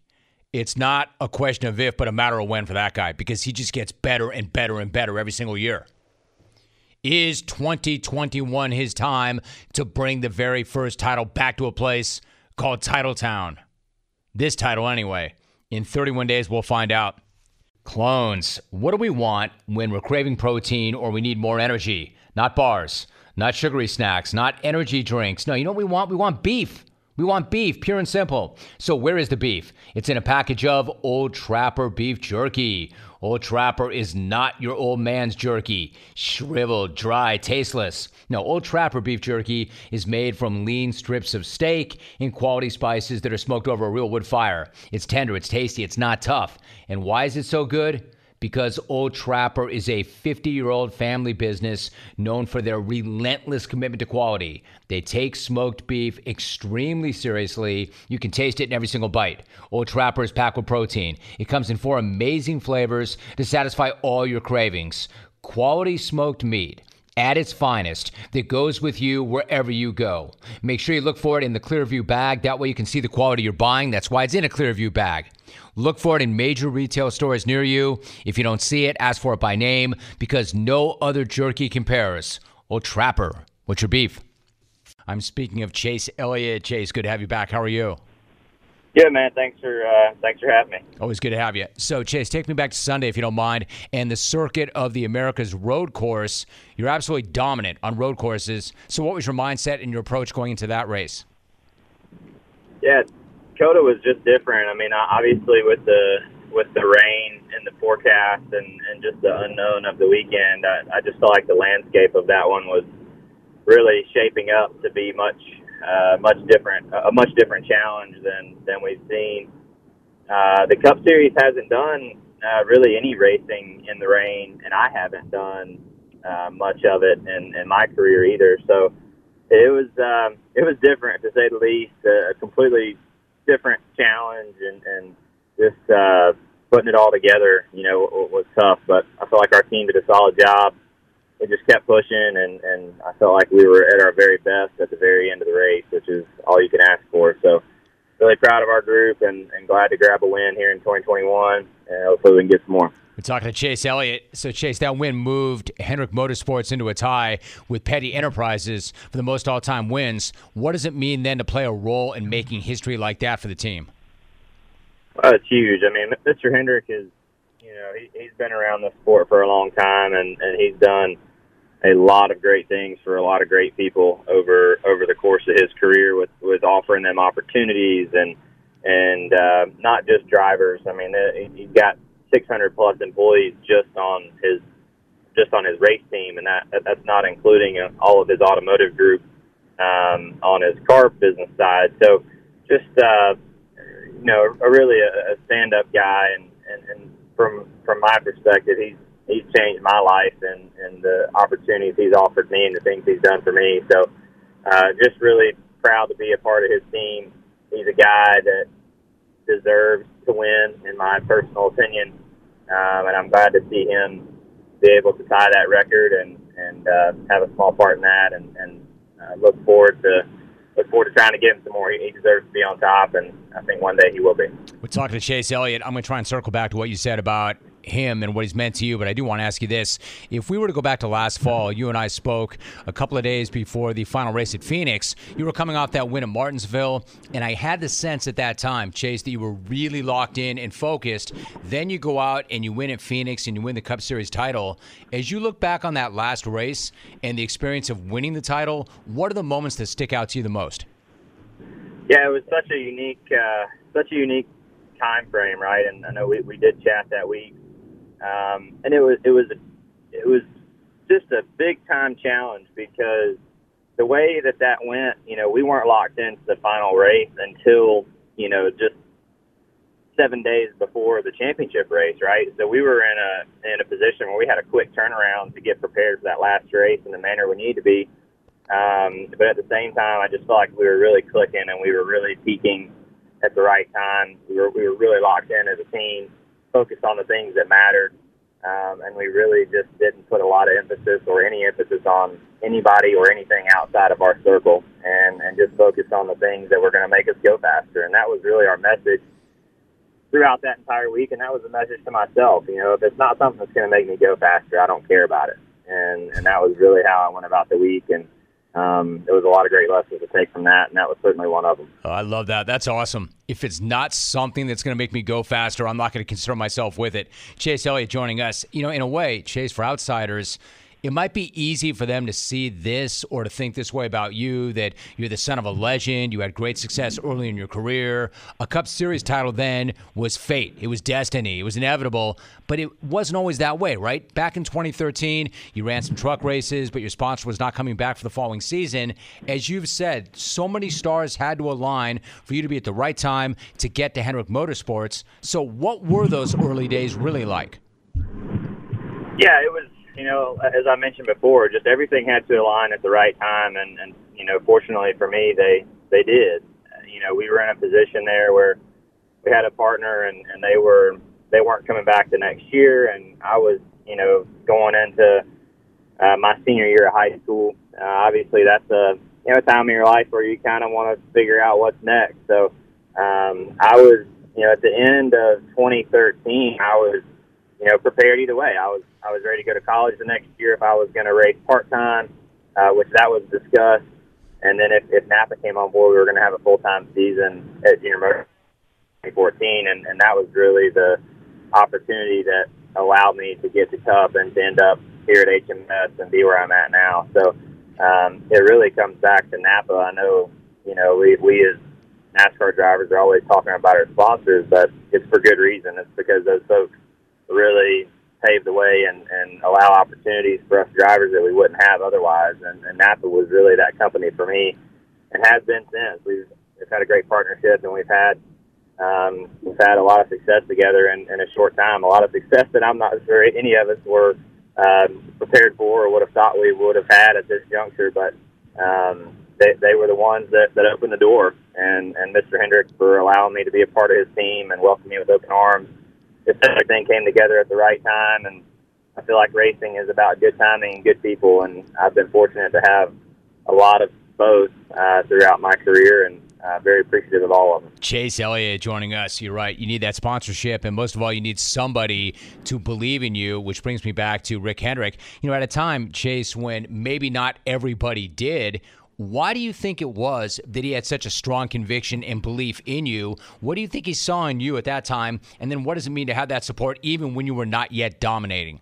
It's not a question of if, but a matter of when for that guy because he just gets better and better and better every single year. Is 2021 his time to bring the very first title back to a place called Titletown? This title, anyway. In 31 days, we'll find out. Clones, what do we want when we're craving protein or we need more energy? Not bars, not sugary snacks, not energy drinks. No, you know what we want? We want beef. We want beef, pure and simple. So, where is the beef? It's in a package of Old Trapper beef jerky. Old Trapper is not your old man's jerky, shriveled, dry, tasteless. No, Old Trapper beef jerky is made from lean strips of steak and quality spices that are smoked over a real wood fire. It's tender, it's tasty, it's not tough. And why is it so good? Because Old Trapper is a 50 year old family business known for their relentless commitment to quality. They take smoked beef extremely seriously. You can taste it in every single bite. Old Trapper is packed with protein. It comes in four amazing flavors to satisfy all your cravings. Quality smoked meat at its finest that goes with you wherever you go. Make sure you look for it in the Clearview bag. That way you can see the quality you're buying. That's why it's in a Clearview bag. Look for it in major retail stores near you. If you don't see it, ask for it by name because no other jerky compares. Oh, Trapper, what's your beef? I'm speaking of Chase Elliott. Chase, good to have you back. How are you? Good man. Thanks for uh, thanks for having me. Always good to have you. So Chase, take me back to Sunday if you don't mind, and the circuit of the Americas Road Course. You're absolutely dominant on road courses. So what was your mindset and your approach going into that race? Yeah, COTA was just different. I mean, obviously with the with the rain and the forecast and, and just the unknown of the weekend, I, I just felt like the landscape of that one was really shaping up to be much uh, much different, a much different challenge than than we've seen. Uh, the Cup Series hasn't done uh, really any racing in the rain, and I haven't done uh, much of it in, in my career either. So it was um, it was different to say the least. A completely different challenge, and and just uh, putting it all together, you know, was tough. But I feel like our team did a solid job we just kept pushing, and and I felt like we were at our very best at the very end of the race, which is all you can ask for. So, really proud of our group, and, and glad to grab a win here in 2021, and hopefully we can get some more. We're talking to Chase Elliott. So, Chase, that win moved Hendrick Motorsports into a tie with Petty Enterprises for the most all time wins. What does it mean then to play a role in making history like that for the team? Well, it's huge. I mean, Mr. Hendrick is you know, he, he's been around the sport for a long time, and, and he's done a lot of great things for a lot of great people over over the course of his career with with offering them opportunities and and uh, not just drivers. I mean, uh, he's got 600 plus employees just on his just on his race team, and that that's not including uh, all of his automotive group um, on his car business side. So, just uh, you know, a really a, a stand up guy, and, and and from from my perspective, he's he's changed my life and and the opportunities he's offered me and the things he's done for me. So, uh, just really proud to be a part of his team. He's a guy that deserves to win, in my personal opinion, um, and I'm glad to see him be able to tie that record and and uh, have a small part in that, and and uh, look forward to look forward to trying to get him some more. He, he, deserves to be on top, and I think one day he will be. We're talking to Chase Elliott. I'm going to try and circle back to what you said about him and what he's meant to you, but I do want to ask you this. If we were to go back to last fall, you and I spoke a couple of days before the final race at Phoenix. You were coming off that win at Martinsville, and I had the sense at that time, Chase, that you were really locked in and focused. Then you go out and you win at Phoenix and you win the Cup Series title. As you look back on that last race and the experience of winning the title, what are the moments that stick out to you the most? Yeah, it was such a unique, uh, such a unique time frame, right? And I know we, we did chat that week um, and it was it was it was just a big time challenge because the way that that went, you know, we weren't locked into the final race until you know just seven days before the championship race, right? So we were in a in a position where we had a quick turnaround to get prepared for that last race in the manner we need to be. Um, but at the same time, I just felt like we were really clicking and we were really peaking at the right time. We were we were really locked in as a team, focused on the things that mattered, um, and we really just didn't put a lot of emphasis or any emphasis on anybody or anything outside of our circle, and and just focused on the things that were going to make us go faster. And that was really our message throughout that entire week. And that was the message to myself. You know, if it's not something that's going to make me go faster, I don't care about it. And and that was really how I went about the week. And um, was a lot of great lessons to take from that, and that was certainly one of them. Oh, I love that. That's awesome. If it's not something that's going to make me go faster, I'm not going to concern myself with it. Chase Elliott joining us. You know, in a way, Chase, for outsiders, it might be easy for them to see this or to think this way about you that you're the son of a legend. You had great success early in your career. A Cup Series title then was fate, it was destiny, it was inevitable, but it wasn't always that way, right? Back in 2013, you ran some truck races, but your sponsor was not coming back for the following season. As you've said, so many stars had to align for you to be at the right time to get to Hendrick Motorsports. So, what were those early days really like? Yeah, it was you know, as I mentioned before, just everything had to align at the right time, and and you know, fortunately for me, they they did. You know, we were in a position there where we had a partner, and and they were they weren't coming back the next year, and I was you know going into uh, my senior year of high school. Uh, obviously, that's a you know time in your life where you kind of want to figure out what's next. So um, I was you know at the end of 2013, I was you know, prepared either way. I was I was ready to go to college the next year if I was going to race part time, uh, which that was discussed. And then if, if Napa came on board, we were going to have a full time season at Junior Motor 2014, and, and that was really the opportunity that allowed me to get the Cup and to end up here at HMS and be where I'm at now. So um, it really comes back to Napa. I know, you know, we we as NASCAR drivers are always talking about our sponsors, but it's for good reason. It's because those folks really pave the way and, and allow opportunities for us drivers that we wouldn't have otherwise. And, and Napa was really that company for me and has been since. We've, we've had a great partnership and we've had um, we've had a lot of success together in, in a short time. A lot of success that I'm not sure any of us were um, prepared for or would have thought we would have had at this juncture. But um, they, they were the ones that, that opened the door. And, and Mr. Hendrick for allowing me to be a part of his team and welcome me with open arms just everything came together at the right time, and I feel like racing is about good timing and good people, and I've been fortunate to have a lot of both uh, throughout my career, and uh, very appreciative of all of them. Chase Elliott joining us. You're right. You need that sponsorship, and most of all, you need somebody to believe in you. Which brings me back to Rick Hendrick. You know, at a time, Chase, when maybe not everybody did. Why do you think it was that he had such a strong conviction and belief in you? What do you think he saw in you at that time? And then what does it mean to have that support even when you were not yet dominating?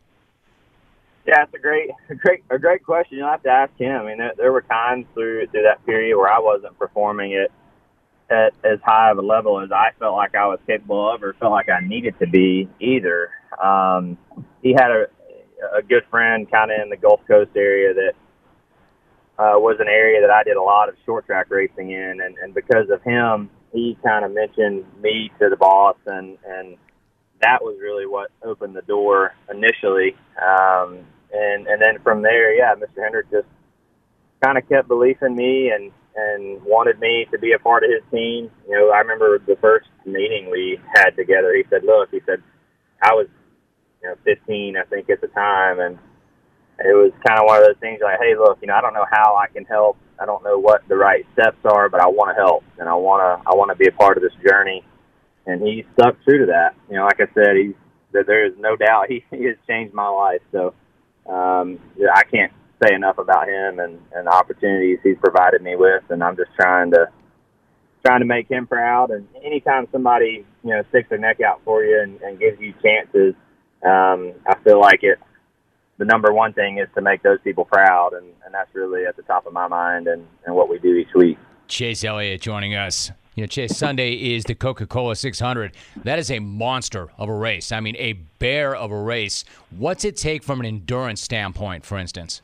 Yeah, it's a great, *laughs* a great, a great question. You'll have to ask him. I mean, there, there were times through through that period where I wasn't performing at at as high of a level as I felt like I was capable of, or felt like I needed to be either. Um, he had a a good friend kind of in the Gulf Coast area that uh, was an area that I did a lot of short track racing in, and, and because of him, he kind of mentioned me to the boss, and and that was really what opened the door initially. Um, and and then from there, yeah, Mr. Hendrick just kind of kept belief in me and and wanted me to be a part of his team. You know, I remember the first meeting we had together. He said, "Look," he said, "I was, you know, 15, I think, at the time, and." It was kind of one of those things like, hey, look, you know, I don't know how I can help. I don't know what the right steps are, but I want to help and I want to I want to be a part of this journey. And he stuck true to that. You know, like I said, he's that there is no doubt *laughs* he, he has changed my life. So um, I can't say enough about him and, and the opportunities he's provided me with. And I'm just trying to trying to make him proud. And anytime somebody you know sticks their neck out for you and, and gives you chances, um, I feel like it the number one thing is to make those people proud, and, and that's really at the top of my mind and, and what we do each week. Chase Elliott joining us. You know, Chase, Sunday is the Coca Cola 600. That is a monster of a race. I mean, a bear of a race. What's it take from an endurance standpoint, for instance?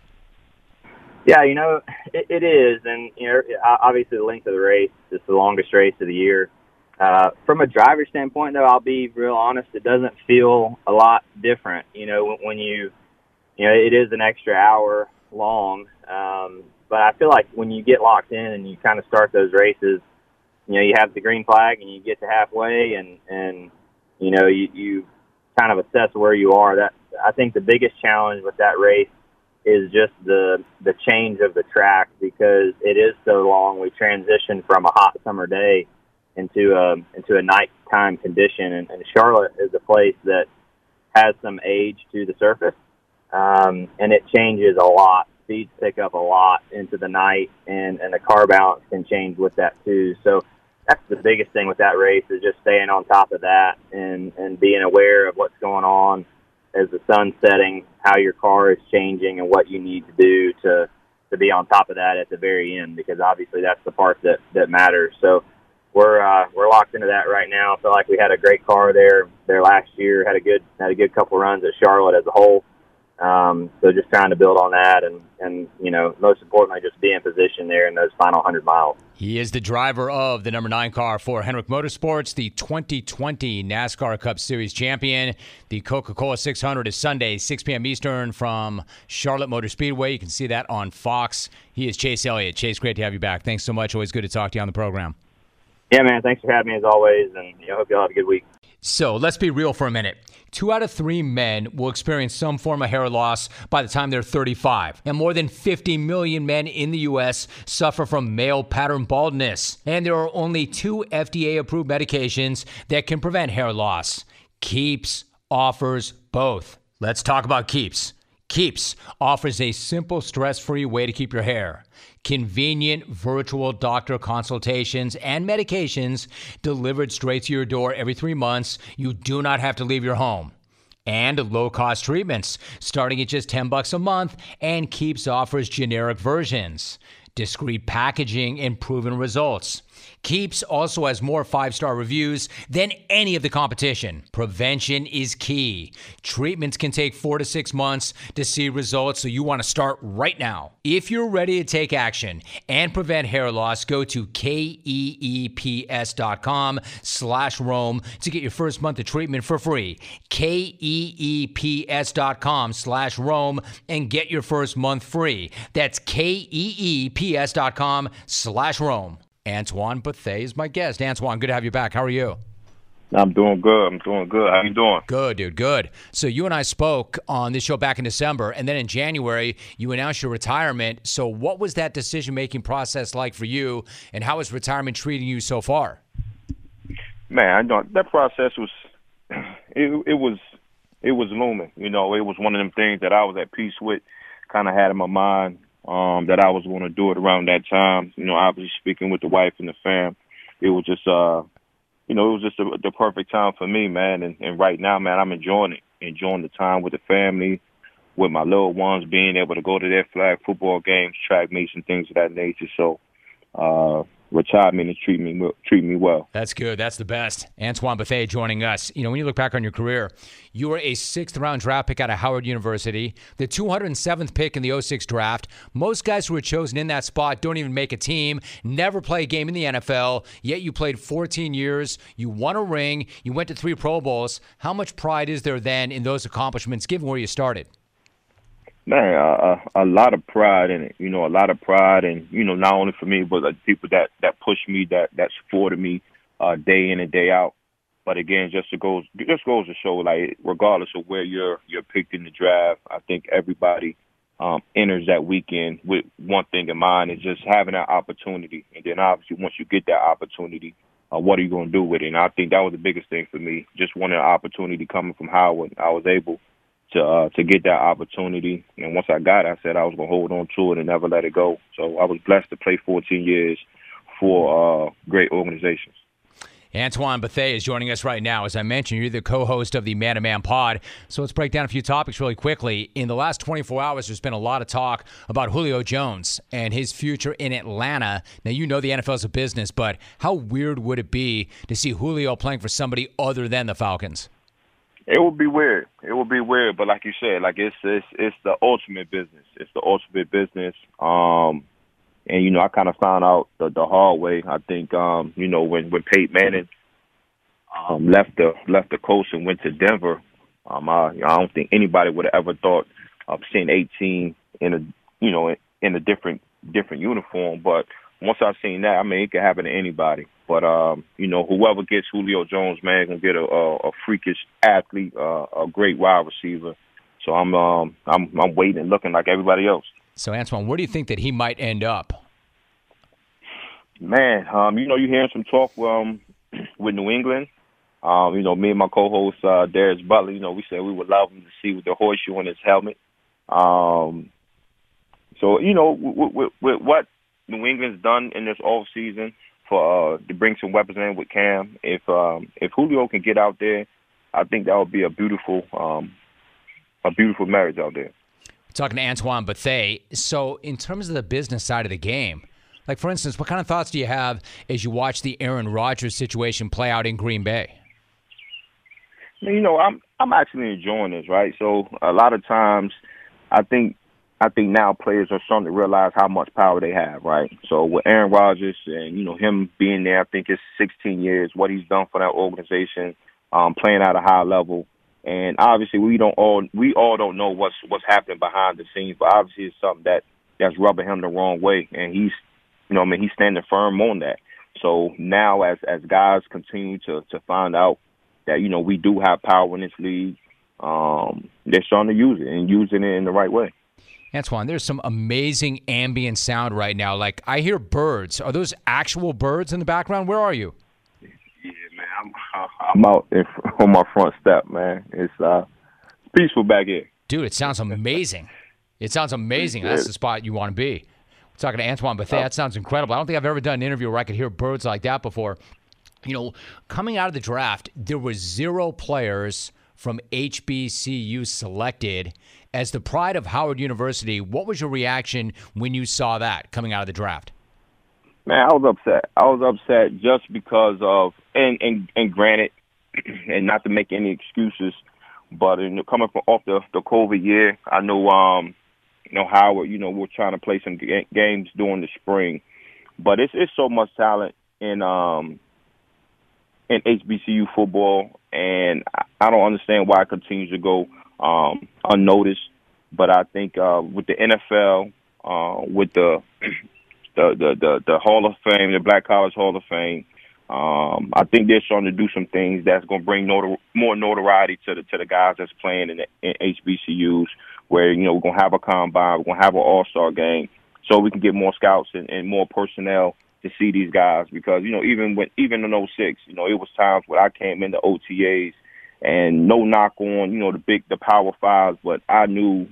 Yeah, you know, it, it is. And, you know, obviously the length of the race is the longest race of the year. Uh, from a driver standpoint, though, I'll be real honest, it doesn't feel a lot different. You know, when, when you you know, it is an extra hour long. Um, but I feel like when you get locked in and you kind of start those races, you know, you have the green flag and you get to halfway and, and, you know, you, you kind of assess where you are. That I think the biggest challenge with that race is just the the change of the track because it is so long. We transition from a hot summer day into a into a nighttime condition, and, and Charlotte is a place that has some age to the surface, um, and it changes a lot. Speeds pick up a lot into the night, and and the car balance can change with that too. So that's the biggest thing with that race is just staying on top of that and and being aware of what's going on as the sun's setting, how your car is changing, and what you need to do to to be on top of that at the very end because obviously that's the part that that matters. So we're uh, we're locked into that right now. I feel like we had a great car there there last year. Had a good had a good couple runs at Charlotte as a whole. Um, so just trying to build on that, and and you know most importantly, just be in position there in those final hundred miles. He is the driver of the number nine car for Hendrick Motorsports, the 2020 NASCAR Cup Series champion. The Coca Cola 600 is Sunday, 6 p.m. Eastern from Charlotte Motor Speedway. You can see that on Fox. He is Chase Elliott. Chase, great to have you back. Thanks so much. Always good to talk to you on the program. Yeah, man. Thanks for having me as always, and you know, hope you all have a good week. So let's be real for a minute. Two out of three men will experience some form of hair loss by the time they're 35. And more than 50 million men in the U.S. suffer from male pattern baldness. And there are only two FDA approved medications that can prevent hair loss. Keeps offers both. Let's talk about Keeps. Keeps offers a simple, stress free way to keep your hair. Convenient virtual doctor consultations and medications delivered straight to your door every three months. You do not have to leave your home. And low cost treatments starting at just 10 bucks a month and Keeps offers generic versions discreet packaging, and proven results. Keeps also has more five star reviews than any of the competition. Prevention is key. Treatments can take four to six months to see results, so you want to start right now. If you're ready to take action and prevent hair loss, go to keeps.com slash Rome to get your first month of treatment for free. keeps.com slash Rome and get your first month free. That's keeps.com slash Rome. Antoine Bethea is my guest. Antoine, good to have you back. How are you? I'm doing good. I'm doing good. How you doing? Good, dude. Good. So you and I spoke on this show back in December, and then in January you announced your retirement. So what was that decision-making process like for you, and how is retirement treating you so far? Man, I know that process was *clears throat* it, it was it was looming. You know, it was one of them things that I was at peace with, kind of had in my mind um, that I was going to do it around that time. You know, obviously speaking with the wife and the fam, it was just, uh, you know, it was just the, the perfect time for me, man. And, and right now, man, I'm enjoying it, enjoying the time with the family, with my little ones, being able to go to their flag football games, track meets, and things of that nature. So, uh, retirement and treat me treat me well. That's good. That's the best. Antoine Bethea joining us. You know, when you look back on your career, you were a sixth round draft pick out of Howard University, the 207th pick in the 06 draft. Most guys who were chosen in that spot don't even make a team, never play a game in the NFL, yet you played 14 years, you won a ring, you went to three Pro Bowls. How much pride is there then in those accomplishments given where you started? Man, a, a lot of pride in it. You know, a lot of pride, and you know, not only for me, but the people that that push me, that that supported me uh, day in and day out. But again, just to goes just goes to show, like regardless of where you're you're picked in the draft, I think everybody um, enters that weekend with one thing in mind: is just having that opportunity. And then obviously, once you get that opportunity, uh, what are you going to do with it? And I think that was the biggest thing for me. Just wanting an opportunity coming from Howard, I was able to uh, to get that opportunity. And once I got it, I said I was gonna hold on to it and never let it go. So I was blessed to play 14 years for uh, great organizations. Antoine Bethea is joining us right now. As I mentioned, you're the co host of the Man to Man pod. So let's break down a few topics really quickly. In the last 24 hours, there's been a lot of talk about Julio Jones and his future in Atlanta. Now, you know the NFL is a business, but how weird would it be to see Julio playing for somebody other than the Falcons? It would be weird. It would be weird, but like you said, like it's it's it's the ultimate business. It's the ultimate business. Um, and you know, I kind of found out the, the hard way. I think, um, you know, when when Peyton Manning um, left the left the coast and went to Denver, um, I, I don't think anybody would have ever thought of seeing 18 in a you know in a different different uniform. But once I've seen that, I mean, it could happen to anybody. But um, you know, whoever gets Julio Jones, man, gonna get a, a, a freakish athlete, uh, a great wide receiver. So I'm um, I'm I'm waiting and looking like everybody else. So Antoine, where do you think that he might end up? Man, um, you know, you're hearing some talk um, *clears throat* with New England. Um, you know, me and my co-host uh, Darius Butler, you know, we said we would love him to see with the horseshoe on his helmet. Um, so you know, with, with, with what New England's done in this off season for uh, to bring some weapons in with Cam, if um, if Julio can get out there, I think that would be a beautiful um, a beautiful marriage out there. talking to Antoine Bethea. So, in terms of the business side of the game, like for instance, what kind of thoughts do you have as you watch the Aaron Rodgers situation play out in Green Bay? You know, I'm I'm actually enjoying this, right? So a lot of times, I think I think now players are starting to realize how much power they have, right? So with Aaron Rodgers and you know him being there, I think it's 16 years. What he's done for that organization, um, playing at a high level, and obviously we don't all we all don't know what's what's happening behind the scenes, but obviously it's something that that's rubbing him the wrong way, and he's you know I mean he's standing firm on that. So now as as guys continue to to find out that you know we do have power in this league. Um, they're starting to use it and using it in the right way. Antoine, there's some amazing ambient sound right now. Like I hear birds. Are those actual birds in the background? Where are you? Yeah, man, I'm *laughs* I'm out in, *laughs* on my front step, man. It's uh it's peaceful back here. Dude, it sounds amazing. it sounds amazing. That's the spot you want to be. We're talking to Antoine Bethea. That sounds incredible. I don't think I've ever done an interview where I could hear birds like that before. You know, coming out of the draft, there was zero players from HBCU selected as the pride of Howard University. What was your reaction when you saw that coming out of the draft? Man, I was upset. I was upset just because of and and and granted, *clears throat* and not to make any excuses, but in, coming from off the the COVID year, I know um you know Howard, you know we're trying to play some ga- games during the spring, but it's it's so much talent in um in HBCU football, and I- I don't understand why it continues to go um, unnoticed. But I think uh, with the NFL, uh, with the, *clears throat* the the the the Hall of Fame, the Black College Hall of Fame, um, I think they're starting to do some things that's going to bring notor- more notoriety to the to the guys that's playing in, the, in HBCUs. Where you know we're gonna have a combine, we're gonna have an All Star game, so we can get more scouts and, and more personnel to see these guys because you know even when even in 06, you know it was times when I came into OTAs and no knock on you know the big the power fives, but I knew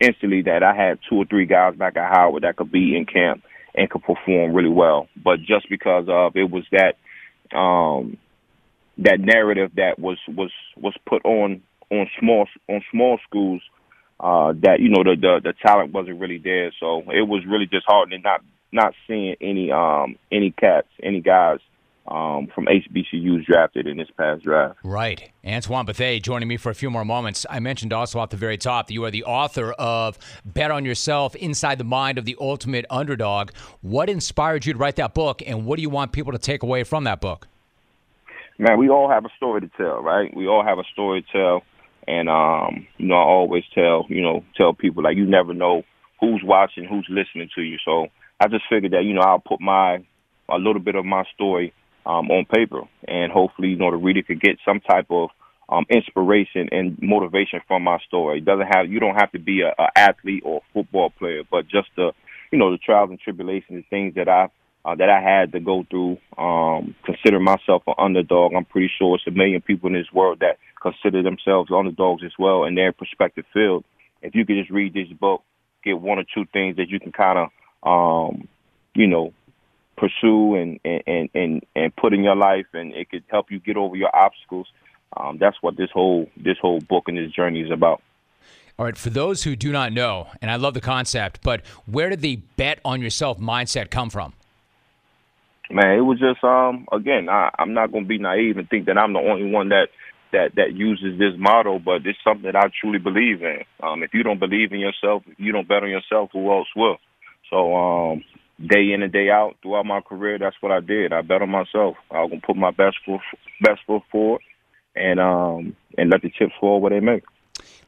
instantly that I had two or three guys back at Howard that could be in camp and could perform really well. But just because of it was that um that narrative that was was was put on on small on small schools uh that you know the the, the talent wasn't really there so it was really to not not seeing any um any cats any guys um from HBCUs drafted in this past draft. Right. Antoine Bethea joining me for a few more moments. I mentioned also at the very top that you are the author of Bet on Yourself Inside the Mind of the Ultimate Underdog. What inspired you to write that book, and what do you want people to take away from that book? man, we all have a story to tell, right? We all have a story to tell, and um, you know, I always tell, you know, tell people like you never know who's watching, who's listening to you. So I just figured that you know I'll put my a little bit of my story um, on paper, and hopefully, you know, the reader could get some type of um, inspiration and motivation from my story. It doesn't have you don't have to be a, a athlete or a football player, but just the you know the trials and tribulations and things that I uh, that I had to go through. Um, consider myself an underdog. I'm pretty sure it's a million people in this world that consider themselves underdogs as well in their prospective field. If you could just read this book, get one or two things that you can kind of, um, you know, pursue and, and, and, and put in your life, and it could help you get over your obstacles. Um, that's what this whole this whole book and this journey is about. All right, for those who do not know, and I love the concept, but where did the bet on yourself mindset come from? Man, it was just um again, I, I'm not gonna be naive and think that I'm the only one that that that uses this model, but it's something that I truly believe in. Um, if you don't believe in yourself, if you don't bet on yourself, who else will? So um, day in and day out throughout my career, that's what I did. I bet on myself. I was gonna put my best foot best foot forward, and um and let the chips fall where they may.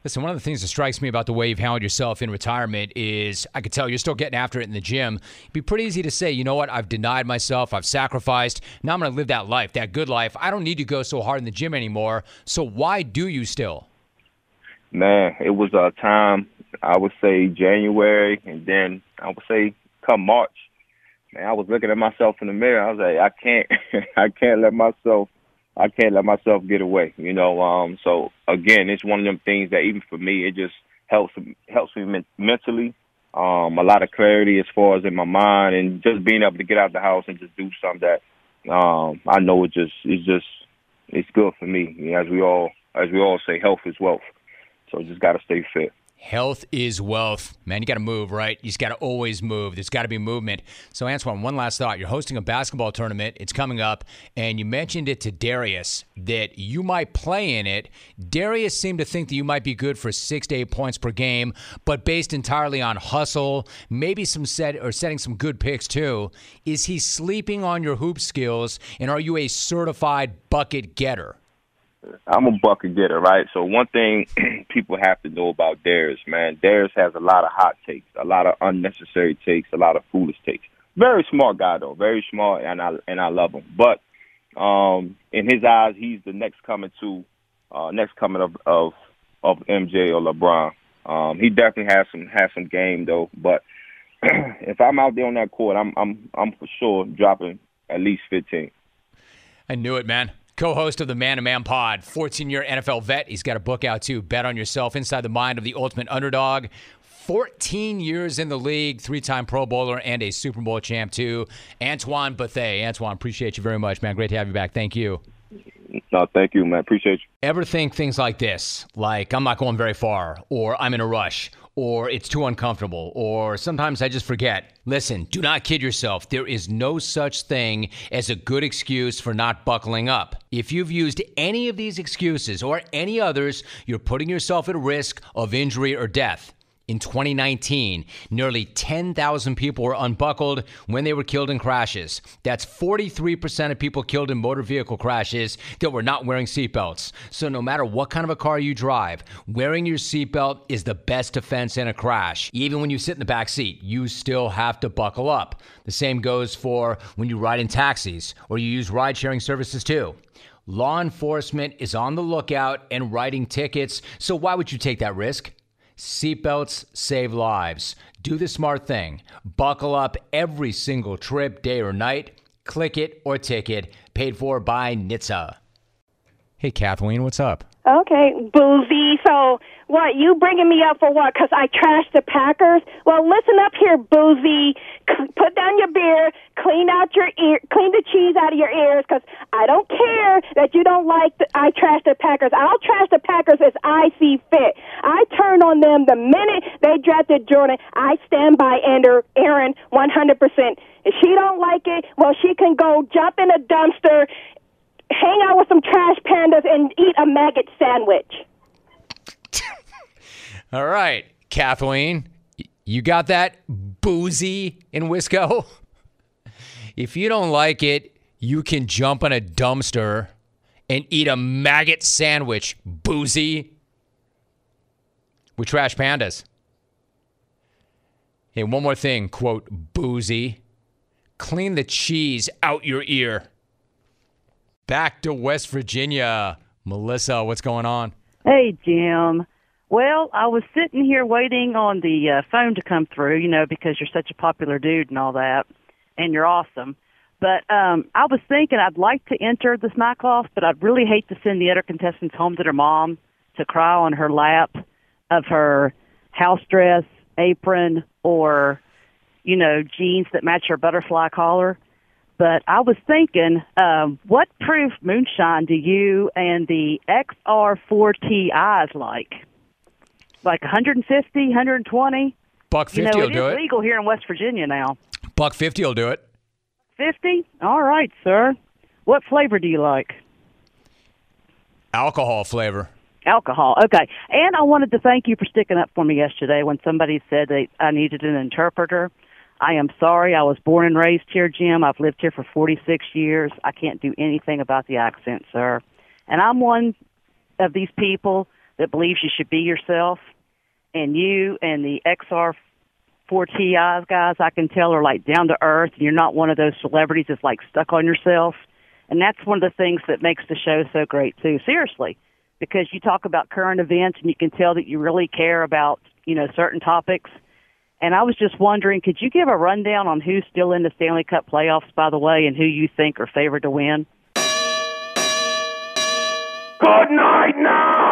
Listen, one of the things that strikes me about the way you've handled yourself in retirement is I could tell you're still getting after it in the gym. It'd be pretty easy to say, you know what, I've denied myself, I've sacrificed. Now I'm going to live that life, that good life. I don't need to go so hard in the gym anymore. So why do you still? Man, it was a time, I would say January, and then I would say come March. Man, I was looking at myself in the mirror. I was like, I can't, *laughs* I can't let myself I can't let myself get away, you know. Um, so again, it's one of them things that even for me, it just helps helps me men- mentally. Um, a lot of clarity as far as in my mind, and just being able to get out the house and just do something that um, I know it just it's just it's good for me. As we all as we all say, health is wealth. So just got to stay fit. Health is wealth. Man, you got to move, right? You just got to always move. There's got to be movement. So, Antoine, one last thought. You're hosting a basketball tournament. It's coming up, and you mentioned it to Darius that you might play in it. Darius seemed to think that you might be good for six to eight points per game, but based entirely on hustle, maybe some set or setting some good picks too. Is he sleeping on your hoop skills, and are you a certified bucket getter? I'm a bucket getter, right? So one thing *clears throat* people have to know about Darius, man, Darius has a lot of hot takes, a lot of unnecessary takes, a lot of foolish takes. Very smart guy though, very smart, and I and I love him. But um, in his eyes, he's the next coming to, uh, next coming of of of MJ or LeBron. Um, he definitely has some has some game though. But *clears throat* if I'm out there on that court, I'm I'm I'm for sure dropping at least 15. I knew it, man co host of the Man to Man Pod, 14 year NFL vet. He's got a book out too, Bet on Yourself Inside the Mind of the Ultimate Underdog. 14 years in the league, three time Pro Bowler, and a Super Bowl champ, too. Antoine Bethea. Antoine, appreciate you very much, man. Great to have you back. Thank you. No, thank you, man. Appreciate you. Ever think things like this, like I'm not going very far, or I'm in a rush, or it's too uncomfortable, or sometimes I just forget. Listen, do not kid yourself. There is no such thing as a good excuse for not buckling up. If you've used any of these excuses or any others, you're putting yourself at risk of injury or death. In 2019, nearly 10,000 people were unbuckled when they were killed in crashes. That's 43% of people killed in motor vehicle crashes that were not wearing seatbelts. So, no matter what kind of a car you drive, wearing your seatbelt is the best defense in a crash. Even when you sit in the back seat, you still have to buckle up. The same goes for when you ride in taxis or you use ride sharing services too. Law enforcement is on the lookout and writing tickets, so why would you take that risk? Seatbelts save lives. Do the smart thing. Buckle up every single trip, day or night. Click it or ticket. Paid for by NHTSA. Hey, Kathleen, what's up? Okay, boozy. So, what, you bringing me up for what? Because I trashed the Packers? Well, listen up here, boozy. C- put down your beer, clean out your ear, clean the cheese out of your ears, because I don't care that you don't like the, I trash the Packers. I'll trash the Packers as I see fit. I turn on them the minute they drafted Jordan. I stand by Ender, Aaron 100%. If she don't like it, well, she can go jump in a dumpster hang out with some trash pandas and eat a maggot sandwich. All right, Kathleen, you got that boozy in Wisco? *laughs* If you don't like it, you can jump on a dumpster and eat a maggot sandwich, boozy. We trash pandas. Hey, one more thing, quote, boozy. Clean the cheese out your ear. Back to West Virginia. Melissa, what's going on? Hey, Jim. Well, I was sitting here waiting on the uh, phone to come through, you know, because you're such a popular dude and all that, and you're awesome. But um, I was thinking I'd like to enter the smack off, but I'd really hate to send the other contestants home to their mom to cry on her lap of her house dress, apron, or, you know, jeans that match her butterfly collar. But I was thinking, um, what proof moonshine do you and the XR4TIs like? Like 150, 120? Buck 50 you know, will do it. legal here in West Virginia now. Buck 50 will do it. 50? All right, sir. What flavor do you like? Alcohol flavor. Alcohol. Okay. And I wanted to thank you for sticking up for me yesterday when somebody said that I needed an interpreter. I am sorry. I was born and raised here, Jim. I've lived here for 46 years. I can't do anything about the accent, sir. And I'm one of these people that believes you should be yourself. And you and the XR four TIs guys, I can tell are like down to earth. And you're not one of those celebrities that's like stuck on yourself. And that's one of the things that makes the show so great too. Seriously, because you talk about current events and you can tell that you really care about you know certain topics. And I was just wondering, could you give a rundown on who's still in the Stanley Cup playoffs, by the way, and who you think are favored to win? Good night now.